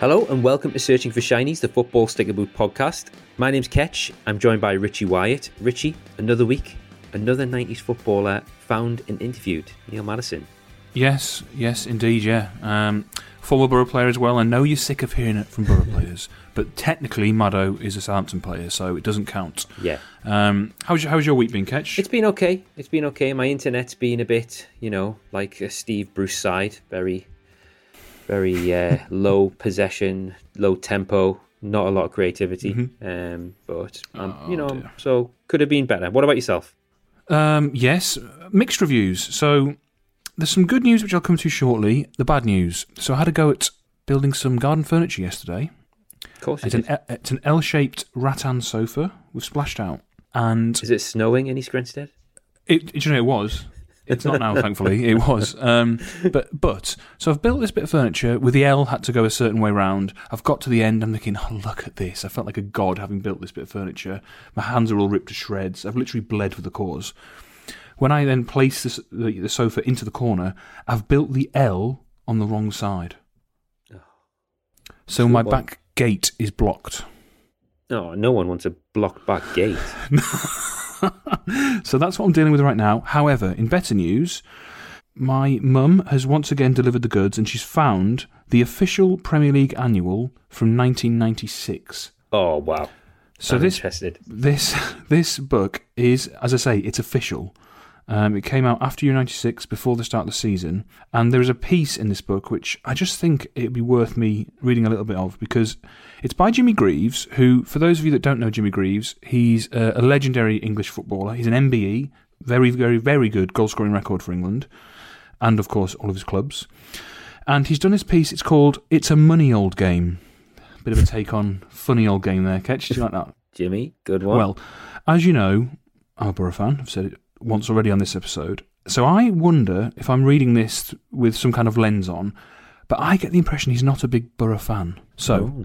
Hello and welcome to Searching for Shinies, the Football Sticker Boot podcast. My name's Ketch. I'm joined by Richie Wyatt. Richie, another week, another 90s footballer found and interviewed, Neil Maddison. Yes, yes, indeed, yeah. Um, former Borough player as well. I know you're sick of hearing it from Borough players, but technically Maddo is a Southampton player, so it doesn't count. Yeah. Um, how's, your, how's your week been, Ketch? It's been okay. It's been okay. My internet's been a bit, you know, like a Steve Bruce side, very, very uh, low possession, low tempo, not a lot of creativity. Um, but, um, you know, dear. so could have been better. What about yourself? Um, yes, mixed reviews. So there's some good news which I'll come to shortly. The bad news. So I had a go at building some garden furniture yesterday. Of course, It's it an, it's an L-shaped rattan sofa with splashed out, and Is it snowing in East Grinstead? It, do you know, it was. It's not now, thankfully. It was. Um, but but so I've built this bit of furniture with the L had to go a certain way round. I've got to the end. I'm thinking, oh look at this. I felt like a god having built this bit of furniture. My hands are all ripped to shreds. I've literally bled for the cause. When I then place this, the, the sofa into the corner, I've built the L on the wrong side. So my back gate is blocked. No, no one wants a blocked back gate. So that's what I'm dealing with right now. However, in better news, my mum has once again delivered the goods and she's found the official Premier League annual from 1996. Oh wow! So I'm this interested. this this book is, as I say, it's official. Um, it came out after Year 96, before the start of the season, and there is a piece in this book which I just think it'd be worth me reading a little bit of because it's by Jimmy Greaves, who, for those of you that don't know Jimmy Greaves, he's a, a legendary English footballer. He's an MBE, very, very, very good goal scoring record for England, and of course all of his clubs. And he's done his piece. It's called "It's a Money Old Game." Bit of a take on funny old game there, Ketch. Do you like that? Jimmy, good one. Well, as you know, I'm a Borough fan. I've said it Mm. once already on this episode. So I wonder if I'm reading this with some kind of lens on, but I get the impression he's not a big Borough fan. So, Oh,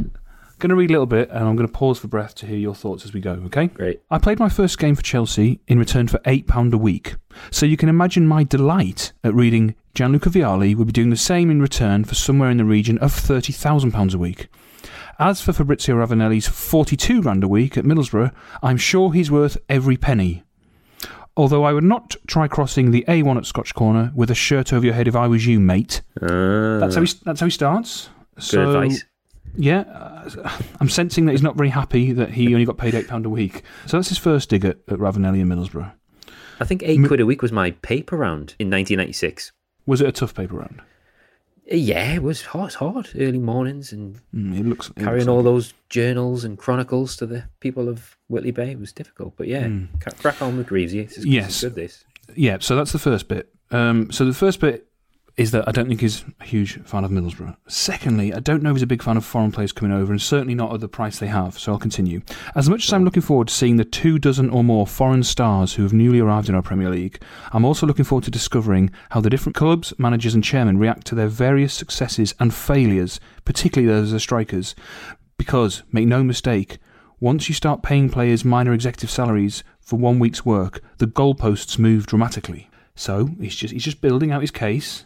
going to read a little bit and I'm going to pause for breath to hear your thoughts as we go, okay? great. I played my first game for Chelsea in return for £8 a week. So you can imagine my delight at reading Gianluca Vialli would be doing the same in return for somewhere in the region of £30,000 a week. As for Fabrizio Ravanelli's 42 grand a week at Middlesbrough, I'm sure he's worth every penny. Although I would not try crossing the A1 at Scotch Corner with a shirt over your head if I was you, mate. Uh, That's how he, that's how he starts. good so, advice. yeah, uh, I'm sensing that he's not very happy that he only got paid £8 a week. So that's his first dig at, at Ravanelli and Middlesbrough. I think eight quid a week was my paper round in 1996. Was it a tough paper round? Yeah, it was hard, it's hard. Early mornings and Mm, it looks. Carrying all like- those journals and chronicles to the people of Whitley Bay it was difficult. But yeah, ca- crack on with Greavesy. Hmm. Yes. good. This. Yeah, so that's the first bit. Um, so the first bit is that I don't think he's a huge fan of Middlesbrough. Secondly, I don't know if he's a big fan of foreign players coming over, and certainly not at the price they have. So I'll continue. As much as I'm looking forward to seeing the two dozen or more foreign stars who have newly arrived in our Premier League, I'm also looking forward to discovering how the different clubs, managers, and chairmen react to their various successes and failures, particularly those as strikers. Because make no mistake, once you start paying players minor executive salaries for one week's work, the goalposts move dramatically. So he's just he's just building out his case.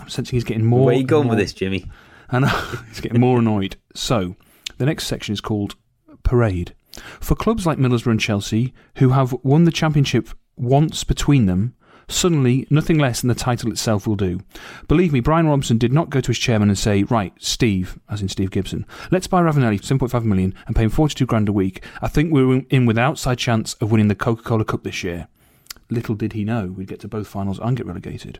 I'm sensing he's getting more. Where are you going more- with this, Jimmy? I know he's getting more annoyed. So the next section is called parade. For clubs like Middlesbrough and Chelsea, who have won the championship once between them, suddenly nothing less than the title itself will do. Believe me, Bryan Robson did not go to his chairman and say, "Right, Steve, as in Steve Gibson, let's buy Ravanelli for 7.5 million and pay him 42 grand a week. I think we're in with an outside chance of winning the Coca-Cola Cup this year." Little did he know we'd get to both finals and get relegated.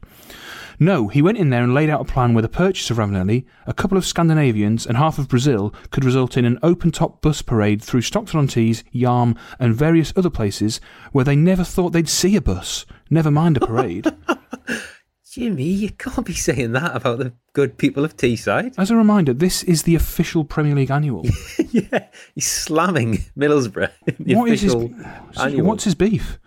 No, he went in there and laid out a plan where the purchase of Ravanelli, a couple of Scandinavians, and half of Brazil could result in an open top bus parade through Stockton-on-Tees, Yarm, and various other places where they never thought they'd see a bus, never mind a parade. Jimmy, you can't be saying that about the good people of Teesside. As a reminder, this is the official Premier League annual. yeah, he's slamming Middlesbrough. What is his, annual. what's his beef?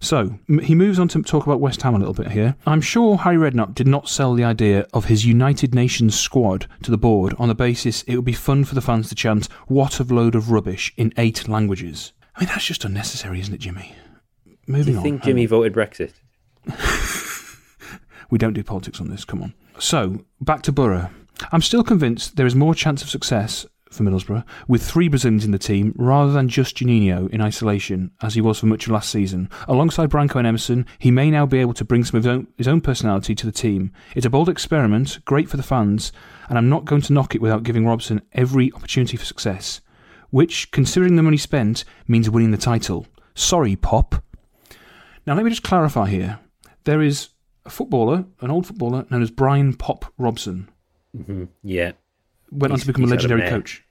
So he moves on to talk about West Ham a little bit here. I'm sure Harry Redknapp did not sell the idea of his United Nations squad to the board on the basis it would be fun for the fans to chant "What a load of rubbish" in eight languages. I mean, that's just unnecessary, isn't it, Jimmy? Moving Do you on. think Jimmy voted Brexit? We don't do politics on this. Come on. So back to Borough. I'm still convinced there is more chance of success for Middlesbrough with three Brazilians in the team rather than just Juninho in isolation, as he was for much of last season. Alongside Branco and Emerson, he may now be able to bring some of his own, his own personality to the team. It's a bold experiment, great for the fans, and I'm not going to knock it without giving Robson every opportunity for success, which, considering the money spent, means winning the title. Sorry, Pop. Now, let me just clarify here. There is a footballer, an old footballer known as Bryan Pop Robson. Mm-hmm. Yeah. Went on to become a he's had a legendary coach.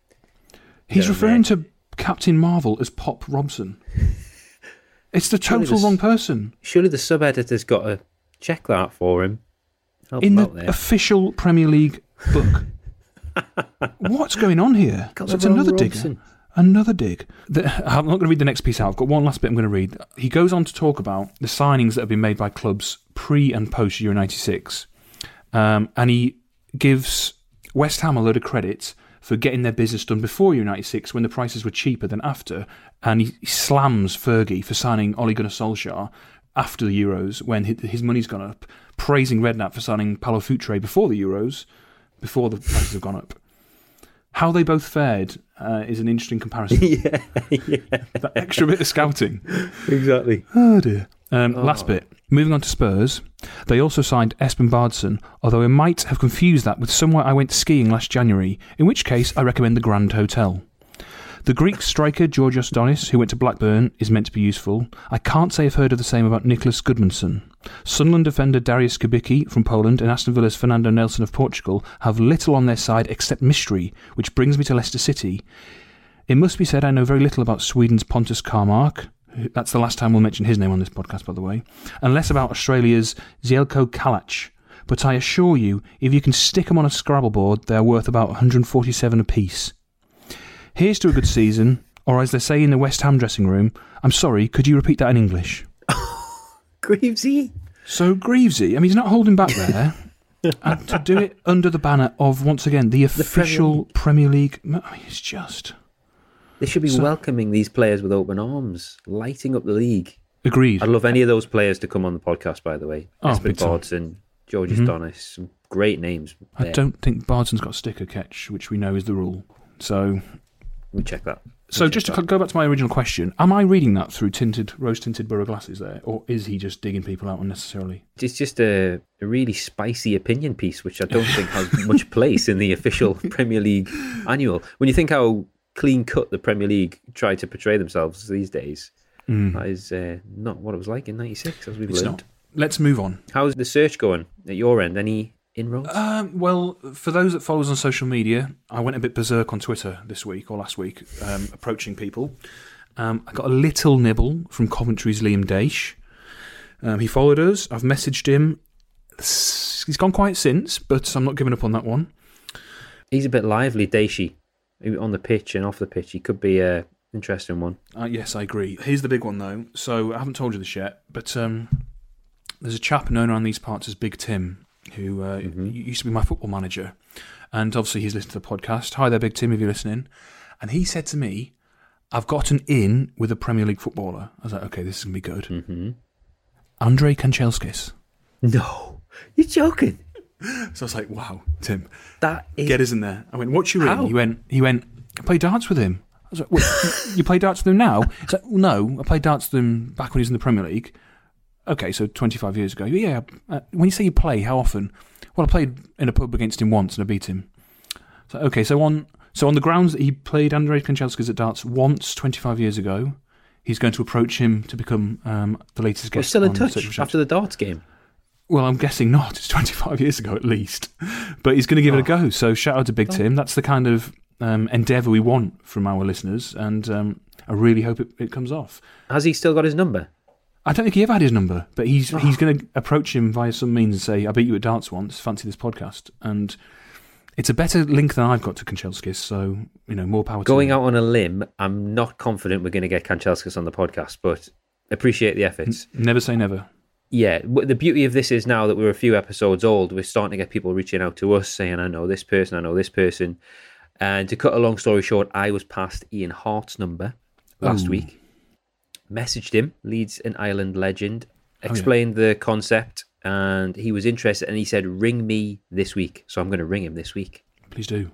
He's referring to Captain Marvel as Pop Robson. It's the total wrong person. Surely the sub editor's got to check that for him. Help In him the there. official Premier League book. What's going on here? Got So it's another. Robson. Another dig. The, I'm not going to read the next piece out. I've got one last bit I'm going to read. He goes on to talk about the signings that have been made by clubs pre and post Euro 96. Um, and he gives West Ham a load of credit for getting their business done before Euro 96 when the prices were cheaper than after. And he slams Fergie for signing Ole Gunnar Solskjaer after the Euros when his money's gone up, praising Redknapp for signing Paulo Futre before the Euros, before the prices have gone up. How they both fared uh, is an interesting comparison. yeah, yeah, that extra bit of scouting. exactly. Oh dear. Um, Last bit. Moving on to Spurs, they also signed Espen Baardsen, although I might have confused that with somewhere I went skiing last January, in which case I recommend the Grand Hotel. The Greek striker Georgios Donis, who went to Blackburn, is meant to be useful. I can't say I've heard of the same about Niklas Gudmundsson. Sunderland defender Dariusz Kubicki from Poland and Aston Villa's Fernando Nelson of Portugal have little on their side except mystery, which brings me to Leicester City. It must be said I know very little about Sweden's Pontus Kåmark. That's the last time we'll mention his name on this podcast, by the way. And less about Australia's Zeljko Kalac. But I assure you, if you can stick them on a Scrabble board, they're worth about 147 apiece. Here's to a good season, or as they say in the West Ham dressing room, I'm sorry, could you repeat that in English? Greavesy. So Greavesy, I mean, he's not holding back there. and to do it under the banner of, once again, the official Premier League. I mean, it's just. They should be So- welcoming these players with open arms, lighting up the league. Agreed. I'd love any of those players to come on the podcast, by the way. Oh, Espen. Baardsen, Georgios Mhm. Donis, some great names. I don't think Baardsen's got sticker catch, which we know is the rule. So, We check that. so check just to that. go back to my original question, am I reading that through tinted, rose-tinted Borough glasses there, or is he just digging people out unnecessarily? It's just a, a really spicy opinion piece, which I don't think has much place in the official Premier League annual. When you think how clean cut the Premier League try to portray themselves these days, that is uh, not what it was like in '96, as we've Mm. It's learned. not. Let's move on. How's the search going at your end? Any inroads? Um, well, for those that follow us on social media, I went a bit berserk on Twitter this week or last week, um, approaching people. Um, I got a little nibble from Coventry's Liam Daish. Um, he followed us. I've messaged him. He's gone quiet since, but I'm not giving up on that one. He's a bit lively, Daishi, on the pitch and off the pitch. He could be a interesting one. Uh, yes, I agree. Here's the big one, though. So I haven't told you this yet, but um, there's a chap known around these parts as Big Tim, who uh, used to be my football manager, and obviously he's listened to the podcast. Hi there, Big Tim, if you're listening. And he said to me, "I've gotten in with a Premier League footballer." I was like, "Okay, this is gonna be good." Mm-hmm. Andre Kanchelskis. No, you're joking. So I was like, "Wow, Tim, That is get us in there." I went, "What's you in?" How? He went, "He went, I play darts with him." I was like, what, you- "You play darts with him now?" He's like, "No, I played darts with him back when he was in the Premier League." Okay, so 25 years ago. Yeah. Uh, when you say you play, how often? Well, I played in a pub against him once and I beat him. So okay, so on so on the grounds that he played Andrei Kanchelskis at darts once 25 years ago, he's going to approach him to become um, the latest We're guest. still in touch Search for Champs. after the darts game. Well, I'm guessing not. It's 25 years ago at least. But he's going to give it a Oh. go. So shout out to Big Tim. That's the kind of um, endeavour we want from our listeners. And um, I really hope it, it comes off. Has he still got his number? I don't think he ever had his number, but he's he's going to approach him via some means and say, I beat you at darts once. Fancy this podcast. And it's a better link than I've got to Kanchelskis. So, you know, more power Going out on a limb, I'm not confident we're going to get Kanchelskis on the podcast, but appreciate the efforts. Never say never. Yeah, the beauty of this is now that we're a few episodes old, we're starting to get people reaching out to us saying, I know this person, I know this person. And to cut a long story short, I was passed Ian Harte's number last Ooh. week, messaged him, Leeds and Ireland legend, yeah. explained the concept, and he was interested, and he said, "Ring me this week." So I'm going to ring him this week. Please do.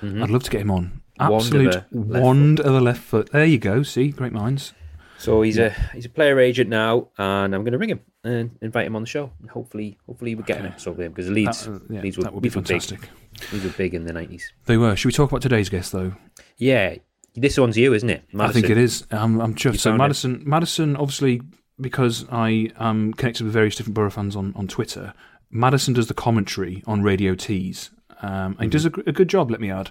Mhm. I'd love to get him on. Absolute wand of the left foot. There you go. See, great minds. So he's a he's a player agent now, and I'm going to ring him and invite him on the show. And hopefully, hopefully we get an Okay. episode with him because Leeds, That, uh, yeah, Leeds were, that would be Leeds were big. fantastic. Leeds were big in the nineties. They were. Should we talk about today's guest though? Yeah, this one's you, isn't it? I think it is. I'm, I'm chuffed. So found it. Maddison, Maddison, obviously, because I am connected with various different Borough fans on, on Twitter. Maddison does the commentary on Radio Tees, um, and he does a, a good job. Let me add.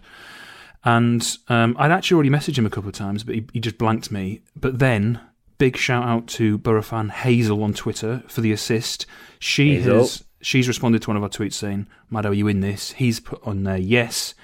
And um, I'd actually already messaged him a couple of times, but he, he just blanked me. But then, big shout out to Borough fan Hazel on Twitter for the assist. She Hazel. has she's responded to one of our tweets saying, "Maddo, are you in this?" He's put on there, "Yes."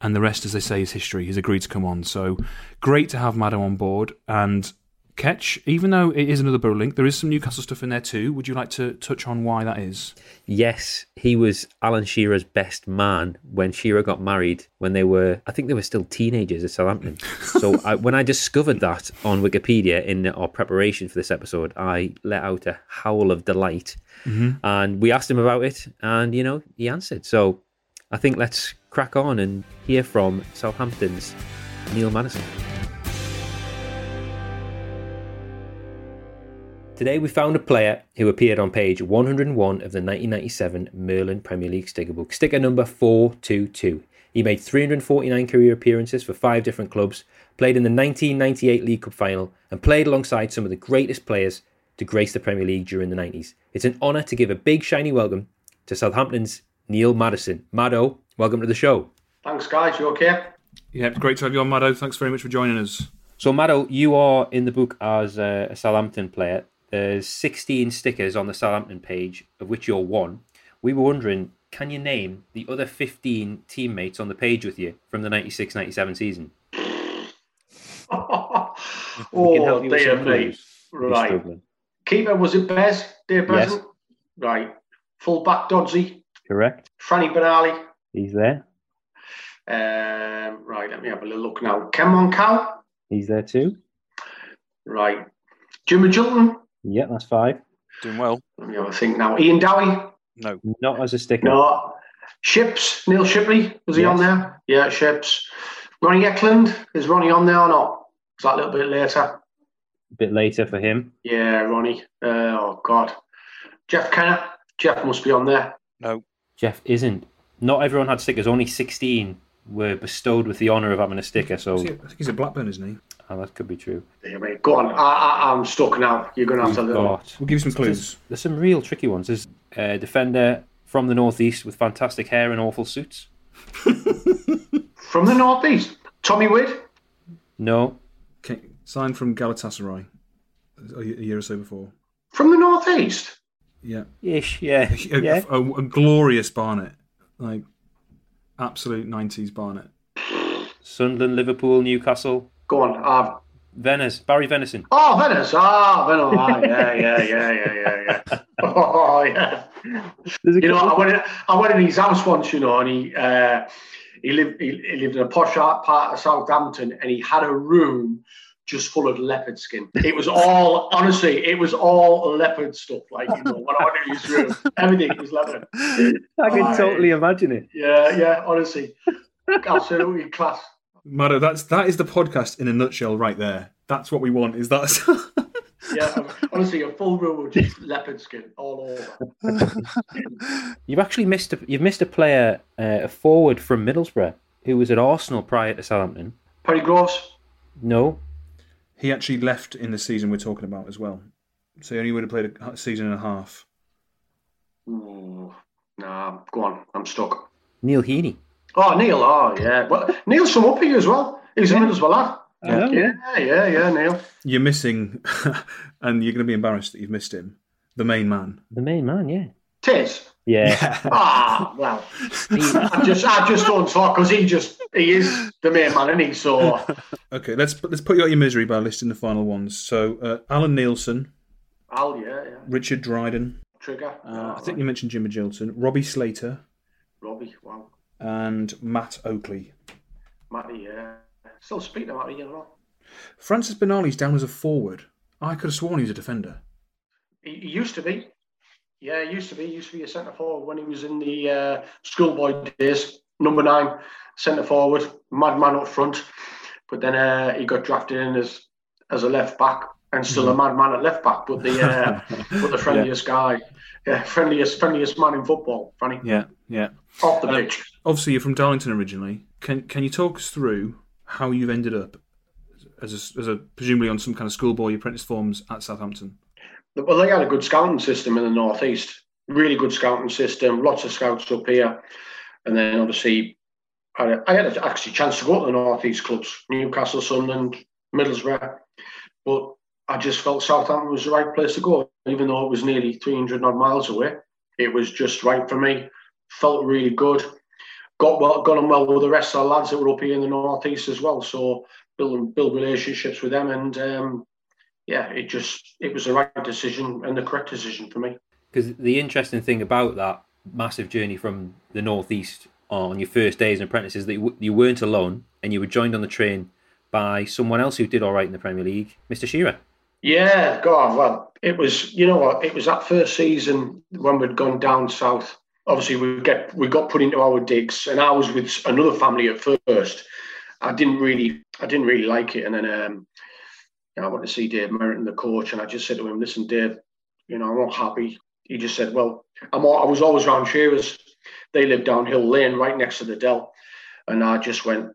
and the rest, as they say, is history. He's agreed to come on. So great to have Maddo on board. And Ketch, even though it is another Borough link, there is some Newcastle stuff in there too. Would you like to touch on why that is? Yes, he was Alan Shearer's best man when Shearer got married. When they were, I think they were still teenagers at Southampton. so I, when I discovered that on Wikipedia in our preparation for this episode, I let out a howl of delight, mm-hmm. and we asked him about it, and you know he answered. So I think let's crack on and hear from Southampton's Neil Maddison. Today we found a player who appeared on page 101 of the 1997 Merlin Premier League sticker book, sticker number 422. He made 349 career appearances for five different clubs, played in the 1998 League Cup final, and played alongside some of the greatest players to grace the Premier League during the 90s. It's an honour to give a big shiny welcome to Southampton's Neil Maddison. Maddo, welcome to the show. Thanks, guys. You okay? Yeah, it's great to have you on, Maddo. Thanks very much for joining us. So, Maddo, you are in the book as a, a Southampton player. There's 16 stickers on the Southampton page, of which you're one. We were wondering, can you name the other 15 teammates on the page with you from the 96 97 season? oh, We can help dear me. clues if you're Right. Keeper, was it Bez? Dear Yes. Right. Full back Dodsey. Correct. Franny Benali. He's there. Um, right, let me have a little look now. Cameron Cow. He's there too. Right. Jim Magilton. Yeah, that's five. Doing well. Let me have a think now. Ian Dowie. No. Not as a sticker. No. Ships. Neil Shipperley. Was he Yes. on there? Yeah, Ships. Ronnie Ekelund. Is Ronnie on there or not? Is that a little bit later? A bit later for him. Yeah, Ronnie. Uh, oh, God. Jeff Kenna. Jeff must be on there. No. Jeff isn't. Not everyone had stickers. Only 16 were bestowed with the honour of having a sticker. So I think he's a Blackburn, isn't he? Oh, that could be true. Dear me. Go on. I, I, I'm stuck now. You're going to have to. We've little. got We'll give you some clues. There's, there's some real tricky ones. There's a defender from the northeast with fantastic hair and awful suits. From the northeast. Tommy Wood. No, Okay, signed from Galatasaray a a year or so before. From the northeast. Yeah. ish, yeah, A, yeah. a- a glorious Barnet. Like, absolute 90s Barnet. Sunderland, Liverpool, Newcastle, Go on. Uh, Venice, Barry Venison. oh, Venice. Ah, Venice. Ah, yeah, yeah, yeah, yeah, yeah, yeah. Oh, yeah. You know, I went, in, I went in his house once, you know, and he uh, he lived he, he lived in a posh part of Southampton, and he had a room just full of leopard skin. It was all honestly, it was all leopard stuff. Like you know, when I went in his room, everything was leopard. I can Aye. totally imagine it. Yeah, yeah, honestly, absolutely class. Maddo, that's that is the podcast in a nutshell right there. That's what we want. Is that Yeah, honestly, a full room of just leopard skin all over. You've actually missed a, you've missed a player, uh, a forward from Middlesbrough who was at Arsenal prior to Southampton. Perry Groves. No, he actually left in the season we're talking about as well? So he only would have played a season and a half. Ooh, nah, go on, I'm stuck. Neil Heaney. Oh, Neil. Oh, yeah. Well, Neil's from up here as well. He's a Middlesbrough lad. I know. Yeah, yeah, yeah, Neil. You're missing, and you're going to be embarrassed that you've missed him. The main man. The main man, yeah. Tiz. Yeah. Ah, well, I just, I just don't talk because he just, he is the main man, isn't he? So, Okay, let's put- let's put you out your misery by listing the final ones. So uh, Alan Neilson, Al, yeah, yeah. Richard Dryden. Trigger. Uh, I think you mentioned Jim Magilton, Robbie Slater, Robbie. Wow. And Matt Oakley. Matty. Yeah. Still speak to Matty, you know. Francis Benali's down as a forward. I could have sworn he was a defender. He, he used to be. Yeah, he used to be. He used to be a centre forward when he was in the uh, schoolboy days. Number nine, centre forward, madman up front. But then uh, he got drafted in as as a left back and still a mm-hmm. madman at left back, but the uh, but the friendliest yeah. guy, yeah, friendliest friendliest man in football, Franny. Yeah, yeah. Off the uh, pitch. Obviously, you're from Darlington originally. Can can you talk us through how you've ended up as a, as a presumably on some kind of schoolboy apprentice forms at Southampton? Well, they had a good scouting system in the northeast. Really good scouting system. Lots of scouts up here, and then obviously I, had actually a chance to go to the northeast clubs: Newcastle, Sunderland, Middlesbrough, but I just felt Southampton was the right place to go, even though it was nearly 300 odd miles away. It was just right for me. Felt really good. Got well, got on well with the rest of the lads that were up here in the northeast as well. So build build relationships with them, and um, yeah, it just it was the right decision and the correct decision for me. Because the interesting thing about that massive journey from the northeast on your first day as an apprentice is that you weren't alone, and you were joined on the train by someone else who did all right in the Premier League, Mr. Shearer. Yeah, God, well, it was. You know what? It was that first season when we'd gone down south. Obviously, we get we got put into our digs, and I was with another family at first. I didn't really, I didn't really like it, and then um, I went to see Dave Merrington, the coach, and I just said to him, "Listen, Dave, you know, I'm not happy." He just said, "Well, I'm. All, I was always around Shearers. They live down Hill Lane, right next to the Dell." And I just went,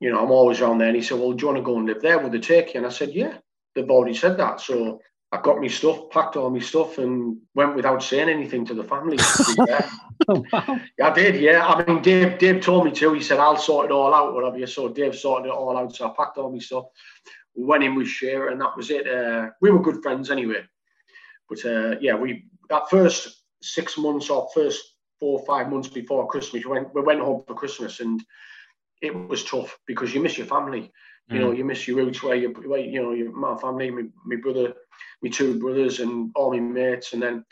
you know, I'm always around there. And he said, Well, do you want to go and live there? Will they take you? And I said, Yeah they've already said that. So I got my stuff, packed all my stuff, and went without saying anything to the family. oh, wow. I did, yeah. I mean, Dave, Dave told me to. He said, "I'll sort it all out, whatever." So Dave sorted it all out. So I packed all my stuff, went in with Shearer, and that was it. Uh, we were good friends anyway. But uh, yeah, we that first six months or first four or five months before Christmas, we went we went home for Christmas, and it was tough because you miss your family. You know, mm. you miss your roots where you, where, you know, your, my family, my, my brother, my two brothers, and all my mates. And then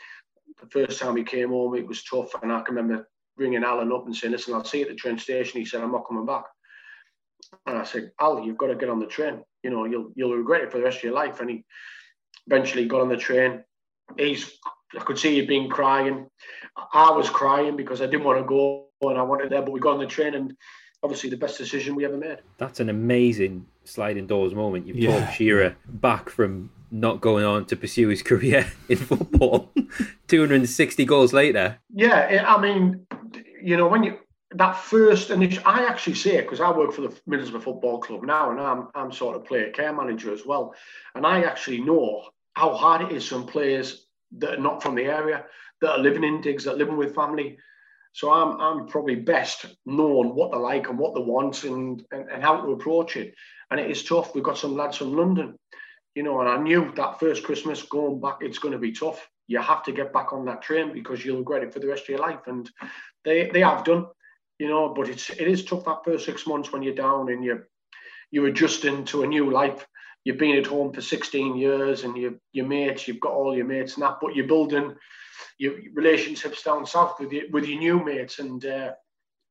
the first time he came home, it was tough. And I can remember ringing Alan up and saying, "Listen, I'll see you at the train station." He said, "I'm not coming back." And I said, "Al, you've got to get on the train. You know, you'll you'll regret it for the rest of your life." And he eventually got on the train. He's I could see he'd been crying. I was crying because I didn't want to go and I wanted there, but we got on the train and obviously the best decision we ever made. That's an amazing sliding doors moment. You've yeah. talked Shearer back from not going on to pursue his career in football 260 goals later. Yeah, I mean, you know, when you that first initial, I actually say it because I work for the Middlesbrough Football Club now, and I'm I'm sort of player care manager as well, and I actually know how hard it is for players that are not from the area, that are living in digs, that are living with family, so I'm I'm probably best known what they like and what they want and, and, and how to approach it. And it is tough. We've got some lads from London, you know, and I knew that first Christmas going back, it's going to be tough. You have to get back on that train because you'll regret it for the rest of your life. And they they have done, you know, but it's it is tough that first six months when you're down and you're you're adjusting to a new life. You've been at home for 16 years and you your mates, you've got all your mates and that, but you're building your relationships down south with your with your new mates, and uh,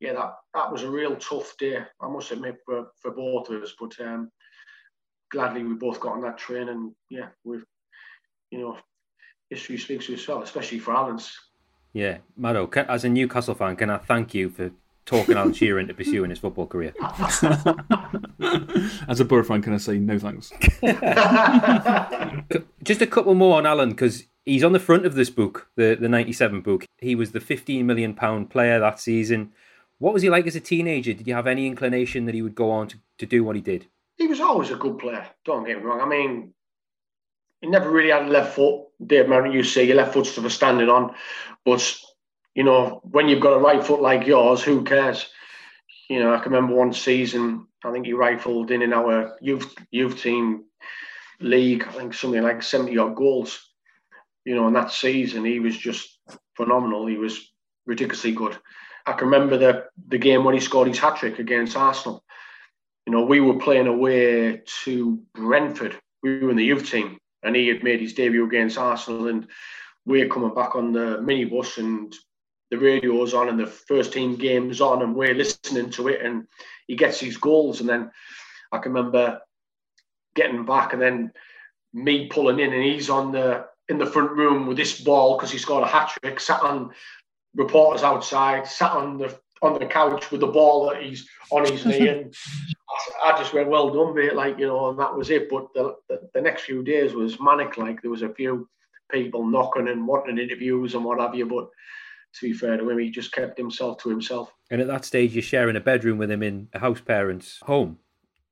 yeah, that that was a real tough day. I must admit for, for both of us, but um, gladly we both got on that train, and yeah, we've you know history speaks for itself, especially for Alan's. Yeah, Maddo, as a Newcastle fan, can I thank you for talking Alan Shearer into pursuing his football career? as a Borough fan, can I say no thanks? Just a couple more on Alan, because he's on the front of this book, the the '97 book. He was the 15 million pound player that season. What was he like as a teenager? Did you have any inclination that he would go on to, to do what he did? He was always a good player. Don't get me wrong. I mean, he never really had a left foot. Dave Merritt, you see, your left foot's for standing on, but you know when you've got a right foot like yours, who cares? You know, I can remember one season. I think he rifled in in our youth youth team league. I think something like seventy odd goals you know, in that season, he was just phenomenal. He was ridiculously good. I can remember the the game when he scored his hat trick against Arsenal. You know, we were playing away to Brentford. We were in the youth team, and he had made his debut against Arsenal. And we're coming back on the minibus, and the radio's on, and the first team game's on, and we're listening to it. And he gets his goals, and then I can remember getting back, and then me pulling in, and he's on the in the front room with this ball because he scored a hat trick, sat on reporters outside, sat on the on the couch with the ball that he's on his knee, and I just went, "Well done, mate!" Like you know, and that was it. But the, the, the next few days was manic. Like there was a few people knocking and wanting interviews and what have you, but to be fair to him, he just kept himself to himself. And at that stage, you're sharing a bedroom with him in a house parent's home.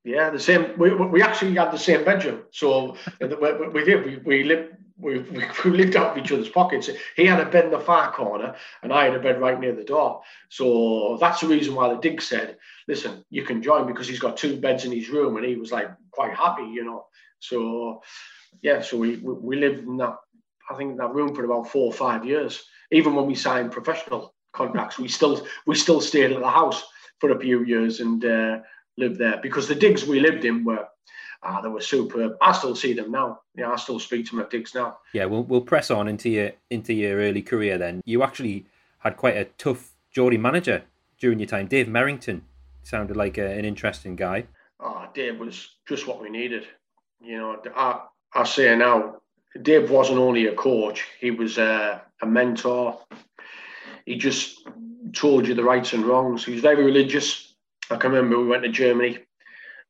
Yeah, the same. We, we actually had the same bedroom, so we, we did. We, we lived. We, we lived out of each other's pockets. He had a bed in the far corner, and I had a bed right near the door. So that's the reason why the dig said, "Listen, you can join because he's got two beds in his room," and he was like quite happy, you know. So yeah, so we we lived in that. I think in that room for about four or five years even when we signed professional contracts, we still we still stayed at the house for a few years and uh, lived there because the digs we lived in were ah, they were superb. I still see them now. Yeah, I still speak to my digs now. Yeah, we'll we'll press on into your into your early career. Then you actually had quite a tough Geordie manager during your time. Dave Merrington sounded like a, an interesting guy. Oh, Dave was just what we needed. You know, I I say now, Dave wasn't only a coach; he was a, a mentor. He just told you the rights and wrongs. He was very religious. I can remember we went to Germany,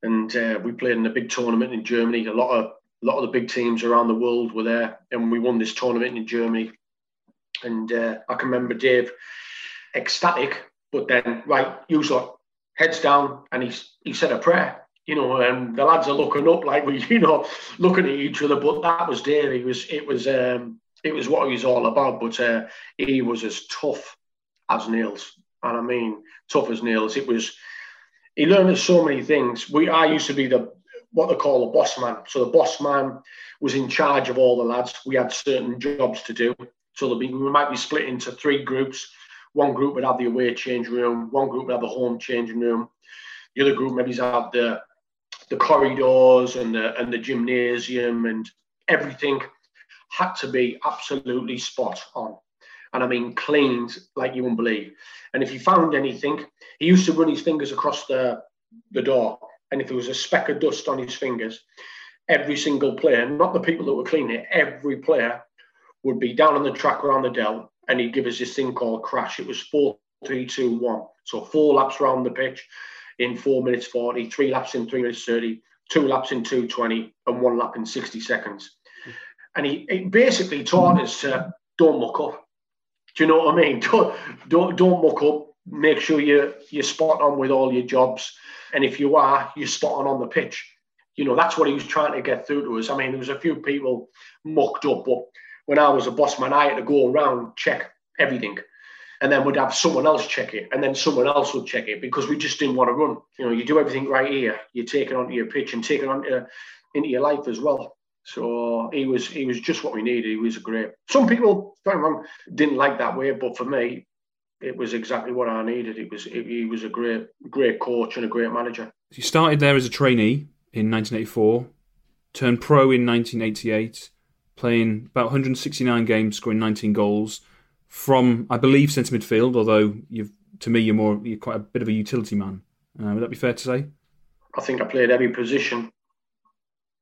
and uh, we played in a big tournament in Germany. A lot of a lot of the big teams around the world were there, and we won this tournament in Germany. And uh, I can remember Dave ecstatic, but then right, you saw heads down, and he he said a prayer you know, and the lads are looking up like we, you know, looking at each other. But that was Dave. He was, it was, um, it was what he was all about. But uh, he was as tough as nails, and I mean tough as nails. It was. He learned so many things. We, I used to be the what they call a boss man. So the boss man was in charge of all the lads. We had certain jobs to do. So be, we might be split into three groups. One group would have the away change room. One group would have the home changing room. The other group maybe had the the corridors and the and the gymnasium and everything had to be absolutely spot on. And I mean cleaned like you wouldn't believe. And if he found anything, he used to run his fingers across the the door. And if there was a speck of dust on his fingers, every single player, not the people that were cleaning it, every player would be down on the track around the dell and he'd give us this thing called crash. It was four, three, two, one. So four laps around the pitch in four minutes 40, three laps in three minutes 30, two laps in 220, and one lap in 60 seconds. And he, he basically taught us to don't muck up. Do you know what I mean? Don't, don't, don't muck up. Make sure you're, you're spot on with all your jobs. And if you are, you're spot on on the pitch. You know, that's what he was trying to get through to us. I mean, there was a few people mucked up, but when I was a boss man, I had to go around, check everything and then we'd have someone else check it, and then someone else would check it because we just didn't want to run. You know, you do everything right here, you take it onto your pitch and take it onto into your life as well. So he was he was just what we needed. He was a great. Some people, don't wrong, didn't like that way, but for me, it was exactly what I needed. It was it, he was a great great coach and a great manager. You started there as a trainee in 1984, turned pro in 1988, playing about 169 games, scoring 19 goals from, I believe, centre midfield. Although you've, to me, you're more, you're quite a bit of a utility man. Uh, would that be fair to say? I think I played every position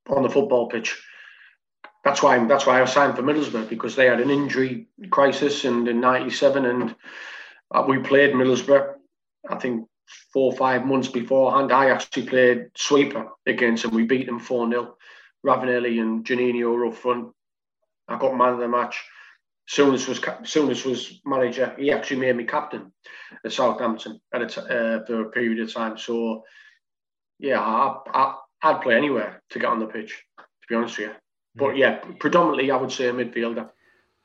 on the football pitch. That's why that's why I signed for Middlesbrough because they had an injury crisis and in '97, and we played Middlesbrough. I think four or five months beforehand, I actually played sweeper against them. We beat them 4 0. Ravanelli and Juninho were up front. I got man of the match. Souness was Souness was manager. He actually made me captain at Southampton at a t- uh, for a period of time. So, yeah, I, I, I'd play anywhere to get on the pitch. To be honest with you, but yeah, predominantly I would say a midfielder.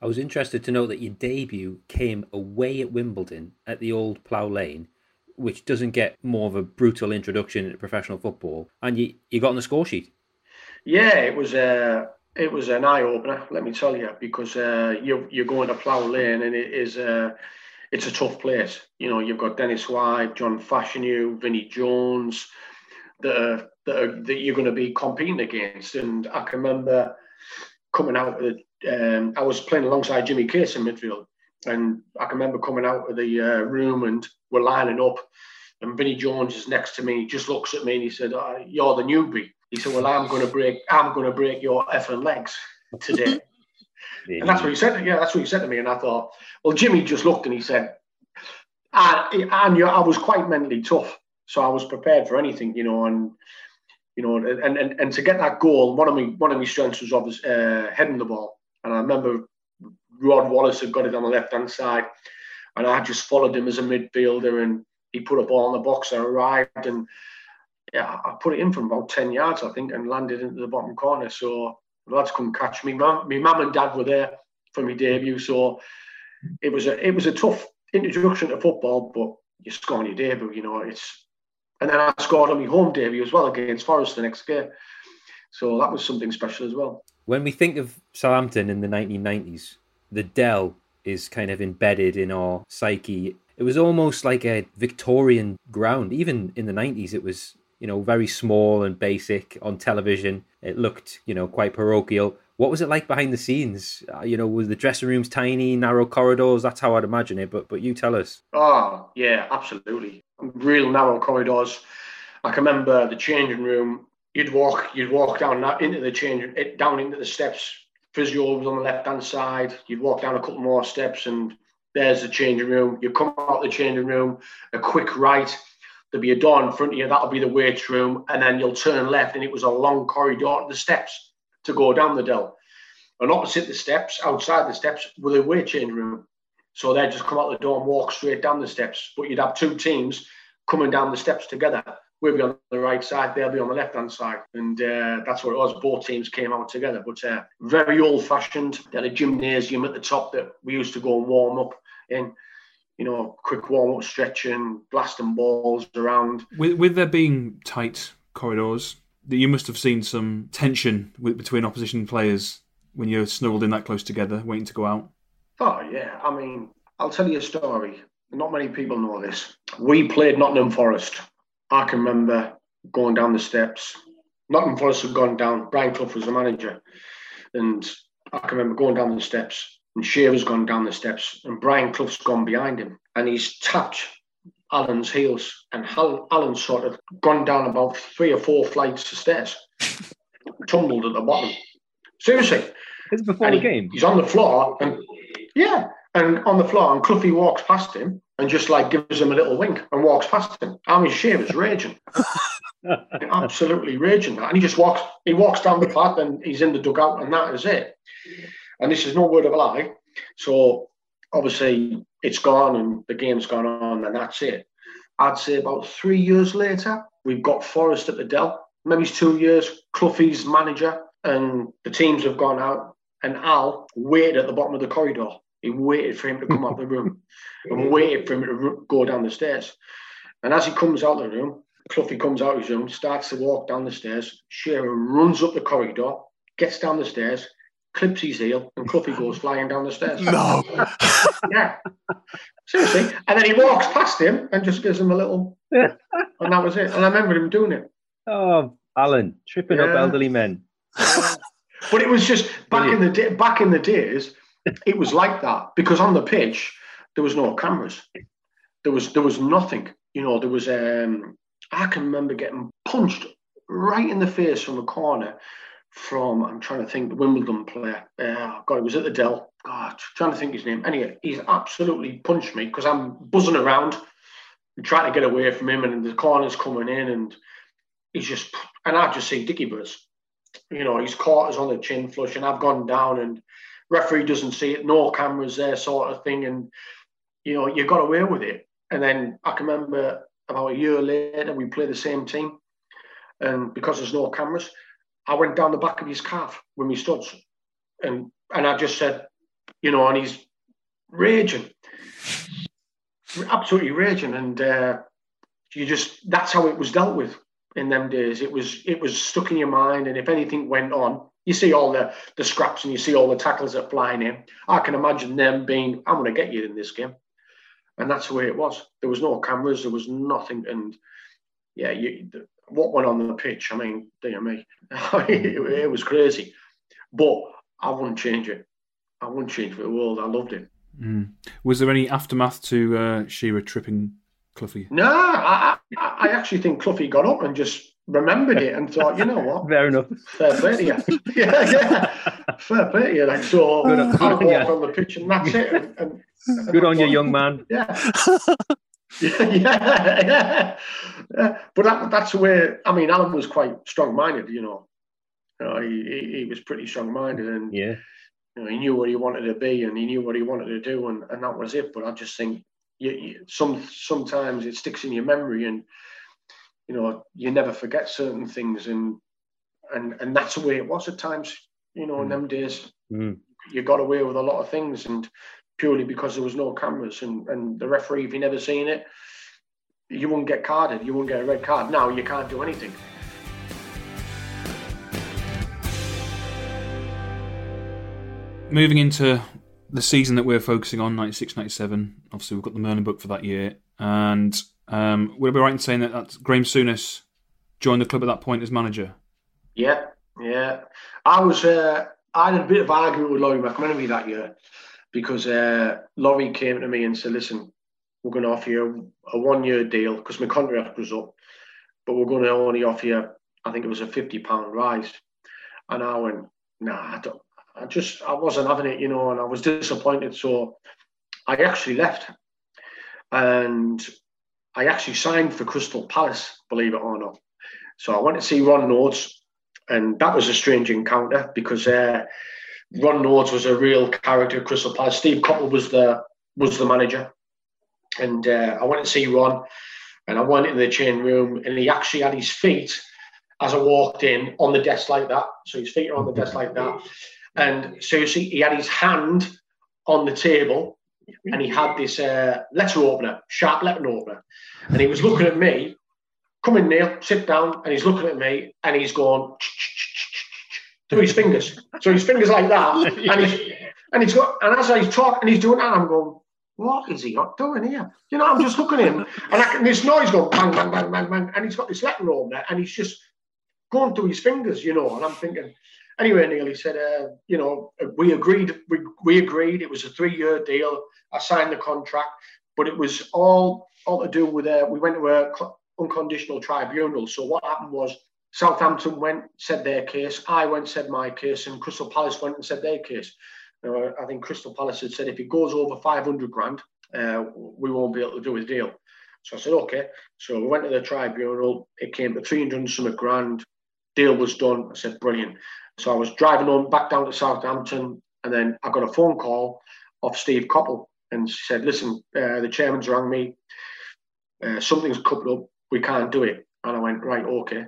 I was interested to know that your debut came away at Wimbledon at the old Plough Lane, which doesn't get more of a brutal introduction into professional football, and you, you got on the score sheet. Yeah, it was. Uh, it was an eye opener, let me tell you, because uh, you're you're going to Plough Lane and it is uh, it's a tough place. You know, you've got Dennis Wise, John Fashanu, Vinnie Jones, that are, that, are, that you're going to be competing against. And I can remember coming out of um, I was playing alongside Jimmy Case in midfield, and I can remember coming out of the uh, room and we're lining up, and Vinnie Jones is next to me. He just looks at me and he said, oh, "You're the newbie." He said, "Well, I'm going to break. I'm going to break your effing legs today." And that's what he said. Yeah, that's what he said to me. And I thought, well, Jimmy just looked and he said, I, I knew I was quite mentally tough, so I was prepared for anything, you know. And you know, and and, and to get that goal, one of me one of my strengths was obviously uh, heading the ball. And I remember Rod Wallace had got it on the left hand side, and I just followed him as a midfielder, and he put a ball in the box. I arrived, and yeah, I put it in from about ten yards, I think, and landed into the bottom corner. So the lads couldn't catch me. My mum and dad were there for my debut, so it was a it was a tough introduction to football, but you score on your debut, you know, it's and then I scored on my home debut as well against Forest the next game. So that was something special as well. When we think of Southampton in the 1990s, the Dell is kind of embedded in our psyche. It was almost like a Victorian ground. Even in the 90s, it was, you know, very small and basic on television. It looked, you know, quite parochial. What was it like behind the scenes? Uh, you know, was the dressing rooms tiny, narrow corridors? That's how I'd imagine it. But but you tell us. Oh yeah, absolutely. Real narrow corridors. I can remember the changing room. You'd walk, you'd walk down into the changing, eh, down into the steps. Physio was on the left hand side. You'd walk down a couple more steps, and there's the changing room. You come out the changing room, a quick right. There'll be a door in front of you. That'll be the weights room, and then you'll turn left, and it was a long corridor the steps to go down the dell. And opposite the steps, outside the steps, were the weight change room. So they'd just come out the door and walk straight down the steps. But you'd have two teams coming down the steps together. We'd be on the right side, they'll be on the left hand side. And uh, that's what it was. Both teams came out together. But uh, very old fashioned. They had a gymnasium at the top that we used to go and warm up in. You know, quick warm up stretching, blasting balls around. With, with there being tight corridors, you must have seen some tension with, between opposition players when you're snuggled in that close together, waiting to go out. Oh yeah, I mean, I'll tell you a story. Not many people know this. We played Nottingham Forest. I can remember going down the steps. Nottingham Forest had gone down. Brian Clough was the manager, and I can remember going down the steps. And Shearer's gone down the steps, and Brian Clough's gone behind him, and he's tapped Alan's heels, and Alan's sort of gone down about three or four flights of stairs, tumbled at the bottom. Seriously. This is before the game. He's on the floor, and yeah, and on the floor, and Cloughie walks past him and just like gives him a little wink and walks past him. I mean, Shearer's raging, absolutely raging, and he just walks. He walks down the path, and he's in the dugout, and that is it. And this is no word of a lie. So obviously it's gone and the game's gone on and that's it. I'd say about three years later, we've got Forest at the Dell. Maybe it's two years. Cloughie's manager and the teams have gone out, and Al waited at the bottom of the corridor. He waited for him to come out the room and waited for him to go down the stairs. And as he comes out of the room, Cloughie comes out of his room, starts to walk down the stairs. Shearer runs up the corridor, gets down the stairs, clips his heel, and Cloughie goes flying down the stairs. No. yeah. Seriously. And then he walks past him and just gives him a little, and that was it. And I remember him doing it. Oh, Alan, tripping yeah. up elderly men. But it was just back Brilliant. in the day, back in the days, it was like that because on the pitch there was no cameras. There was there was nothing. You know, there was um I can remember getting punched right in the face from the corner from I'm trying to think the Wimbledon player. Uh, God, it was at the Dell. God, trying to think his name. Anyway, he's absolutely punched me because I'm buzzing around and trying to get away from him, and the corner's coming in, and he's just and I just see Dicky Buzz. You know, he's caught us on the chin flush, and I've gone down, and referee doesn't see it, no cameras there, sort of thing, and you know, you got away with it. And then I can remember about a year later, we play the same team, and because there's no cameras, I went down the back of his calf when we stood, and and I just said, you know, and he's raging, absolutely raging, and uh, you just that's how it was dealt with in them days. It was it was stuck in your mind, and if anything went on, you see all the the scraps and you see all the tackles that flying in. I can imagine them being, I'm going to get you in this game, and that's the way it was. There was no cameras, there was nothing, and yeah, you, what went on the pitch. I mean, dear me, it, it, was crazy. But I wouldn't change it. I wouldn't change for the world. I loved it. Mm. Was there any aftermath to uh, Shearer tripping Cloughie? No, I, I, actually think Cloughie got up and just remembered it and thought, you know what? Fair enough. Fair play to you. yeah, yeah. Fair play to you. Like, so good, on, I walk on the pitch and that's it. And, and, good on you, young man. Yeah. yeah, yeah, yeah. But that, that's where I mean, Alan was quite strong-minded. You know, you know he, he, he was pretty strong-minded, and yeah, you know, he knew what he wanted to be, and he knew what he wanted to do, and, and that was it. But I just think you, you, some sometimes it sticks in your memory, and you know, you never forget certain things, and and and that's the way it was at times. You know, mm. in them days, mm. you got away with a lot of things, and purely because there was no cameras and, and the referee, if you never seen it, you wouldn't get carded. You wouldn't get a red card. Now you can't do anything. Moving into the season that we're focusing on, 96 97, obviously we've got the Merlin book for that year. And um, would I be right in saying that that's Graham Souness joined the club at that point as manager? Yeah, yeah. I was, uh, I had a bit of argument with Lawrie McMenemy that year because uh, Lawrie came to me and said, "Listen, we're going to offer you a, a one-year deal because my contract was up, but we're going to only offer you, I think it was a fifty pound rise." And I went, "Nah, I don't. I just I wasn't having it, you know, and I was disappointed. So I actually left, and I actually signed for Crystal Palace, believe it or not. So I went to see Ron Noades, and that was a strange encounter because. Uh, Ron Noades was a real character at Crystal Palace. Steve Coppell was the was the manager, and uh, I went to see Ron, and I went in the chain room, and he actually had his feet as I walked in on the desk like that. So his feet are on the desk like that, and seriously, he had his hand on the table, and he had this uh, letter opener, sharp letter opener, and he was looking at me. Come in, Neil. Sit down. And he's looking at me, and he's going through his fingers. So his fingers like that, and he's and he's got and as he's talking, and he's doing that, I'm going, what is he not doing here? You know, I'm just looking at him, and, I, and this noise going bang, bang, bang, bang, bang, and he's got this letter on there, and he's just going through his fingers, you know, and I'm thinking. Anyway, Neil, he said, uh, you know, we agreed, we, we agreed. It was a three-year deal. I signed the contract, but it was all all to do with uh, we went to a unconditional tribunal. So what happened was Southampton went, said their case. I went, said my case, and Crystal Palace went and said their case. Now, I think Crystal Palace had said if it goes over 500 grand, uh, we won't be able to do a deal. So I said, okay. So we went to the tribunal. It came to 300 and some grand. Deal was done. I said, brilliant. So I was driving on back down to Southampton, and then I got a phone call of Steve Coppell, and said, listen, uh, the chairman's rang me. Uh, something's coupled up. We can't do it. And I went, right, okay.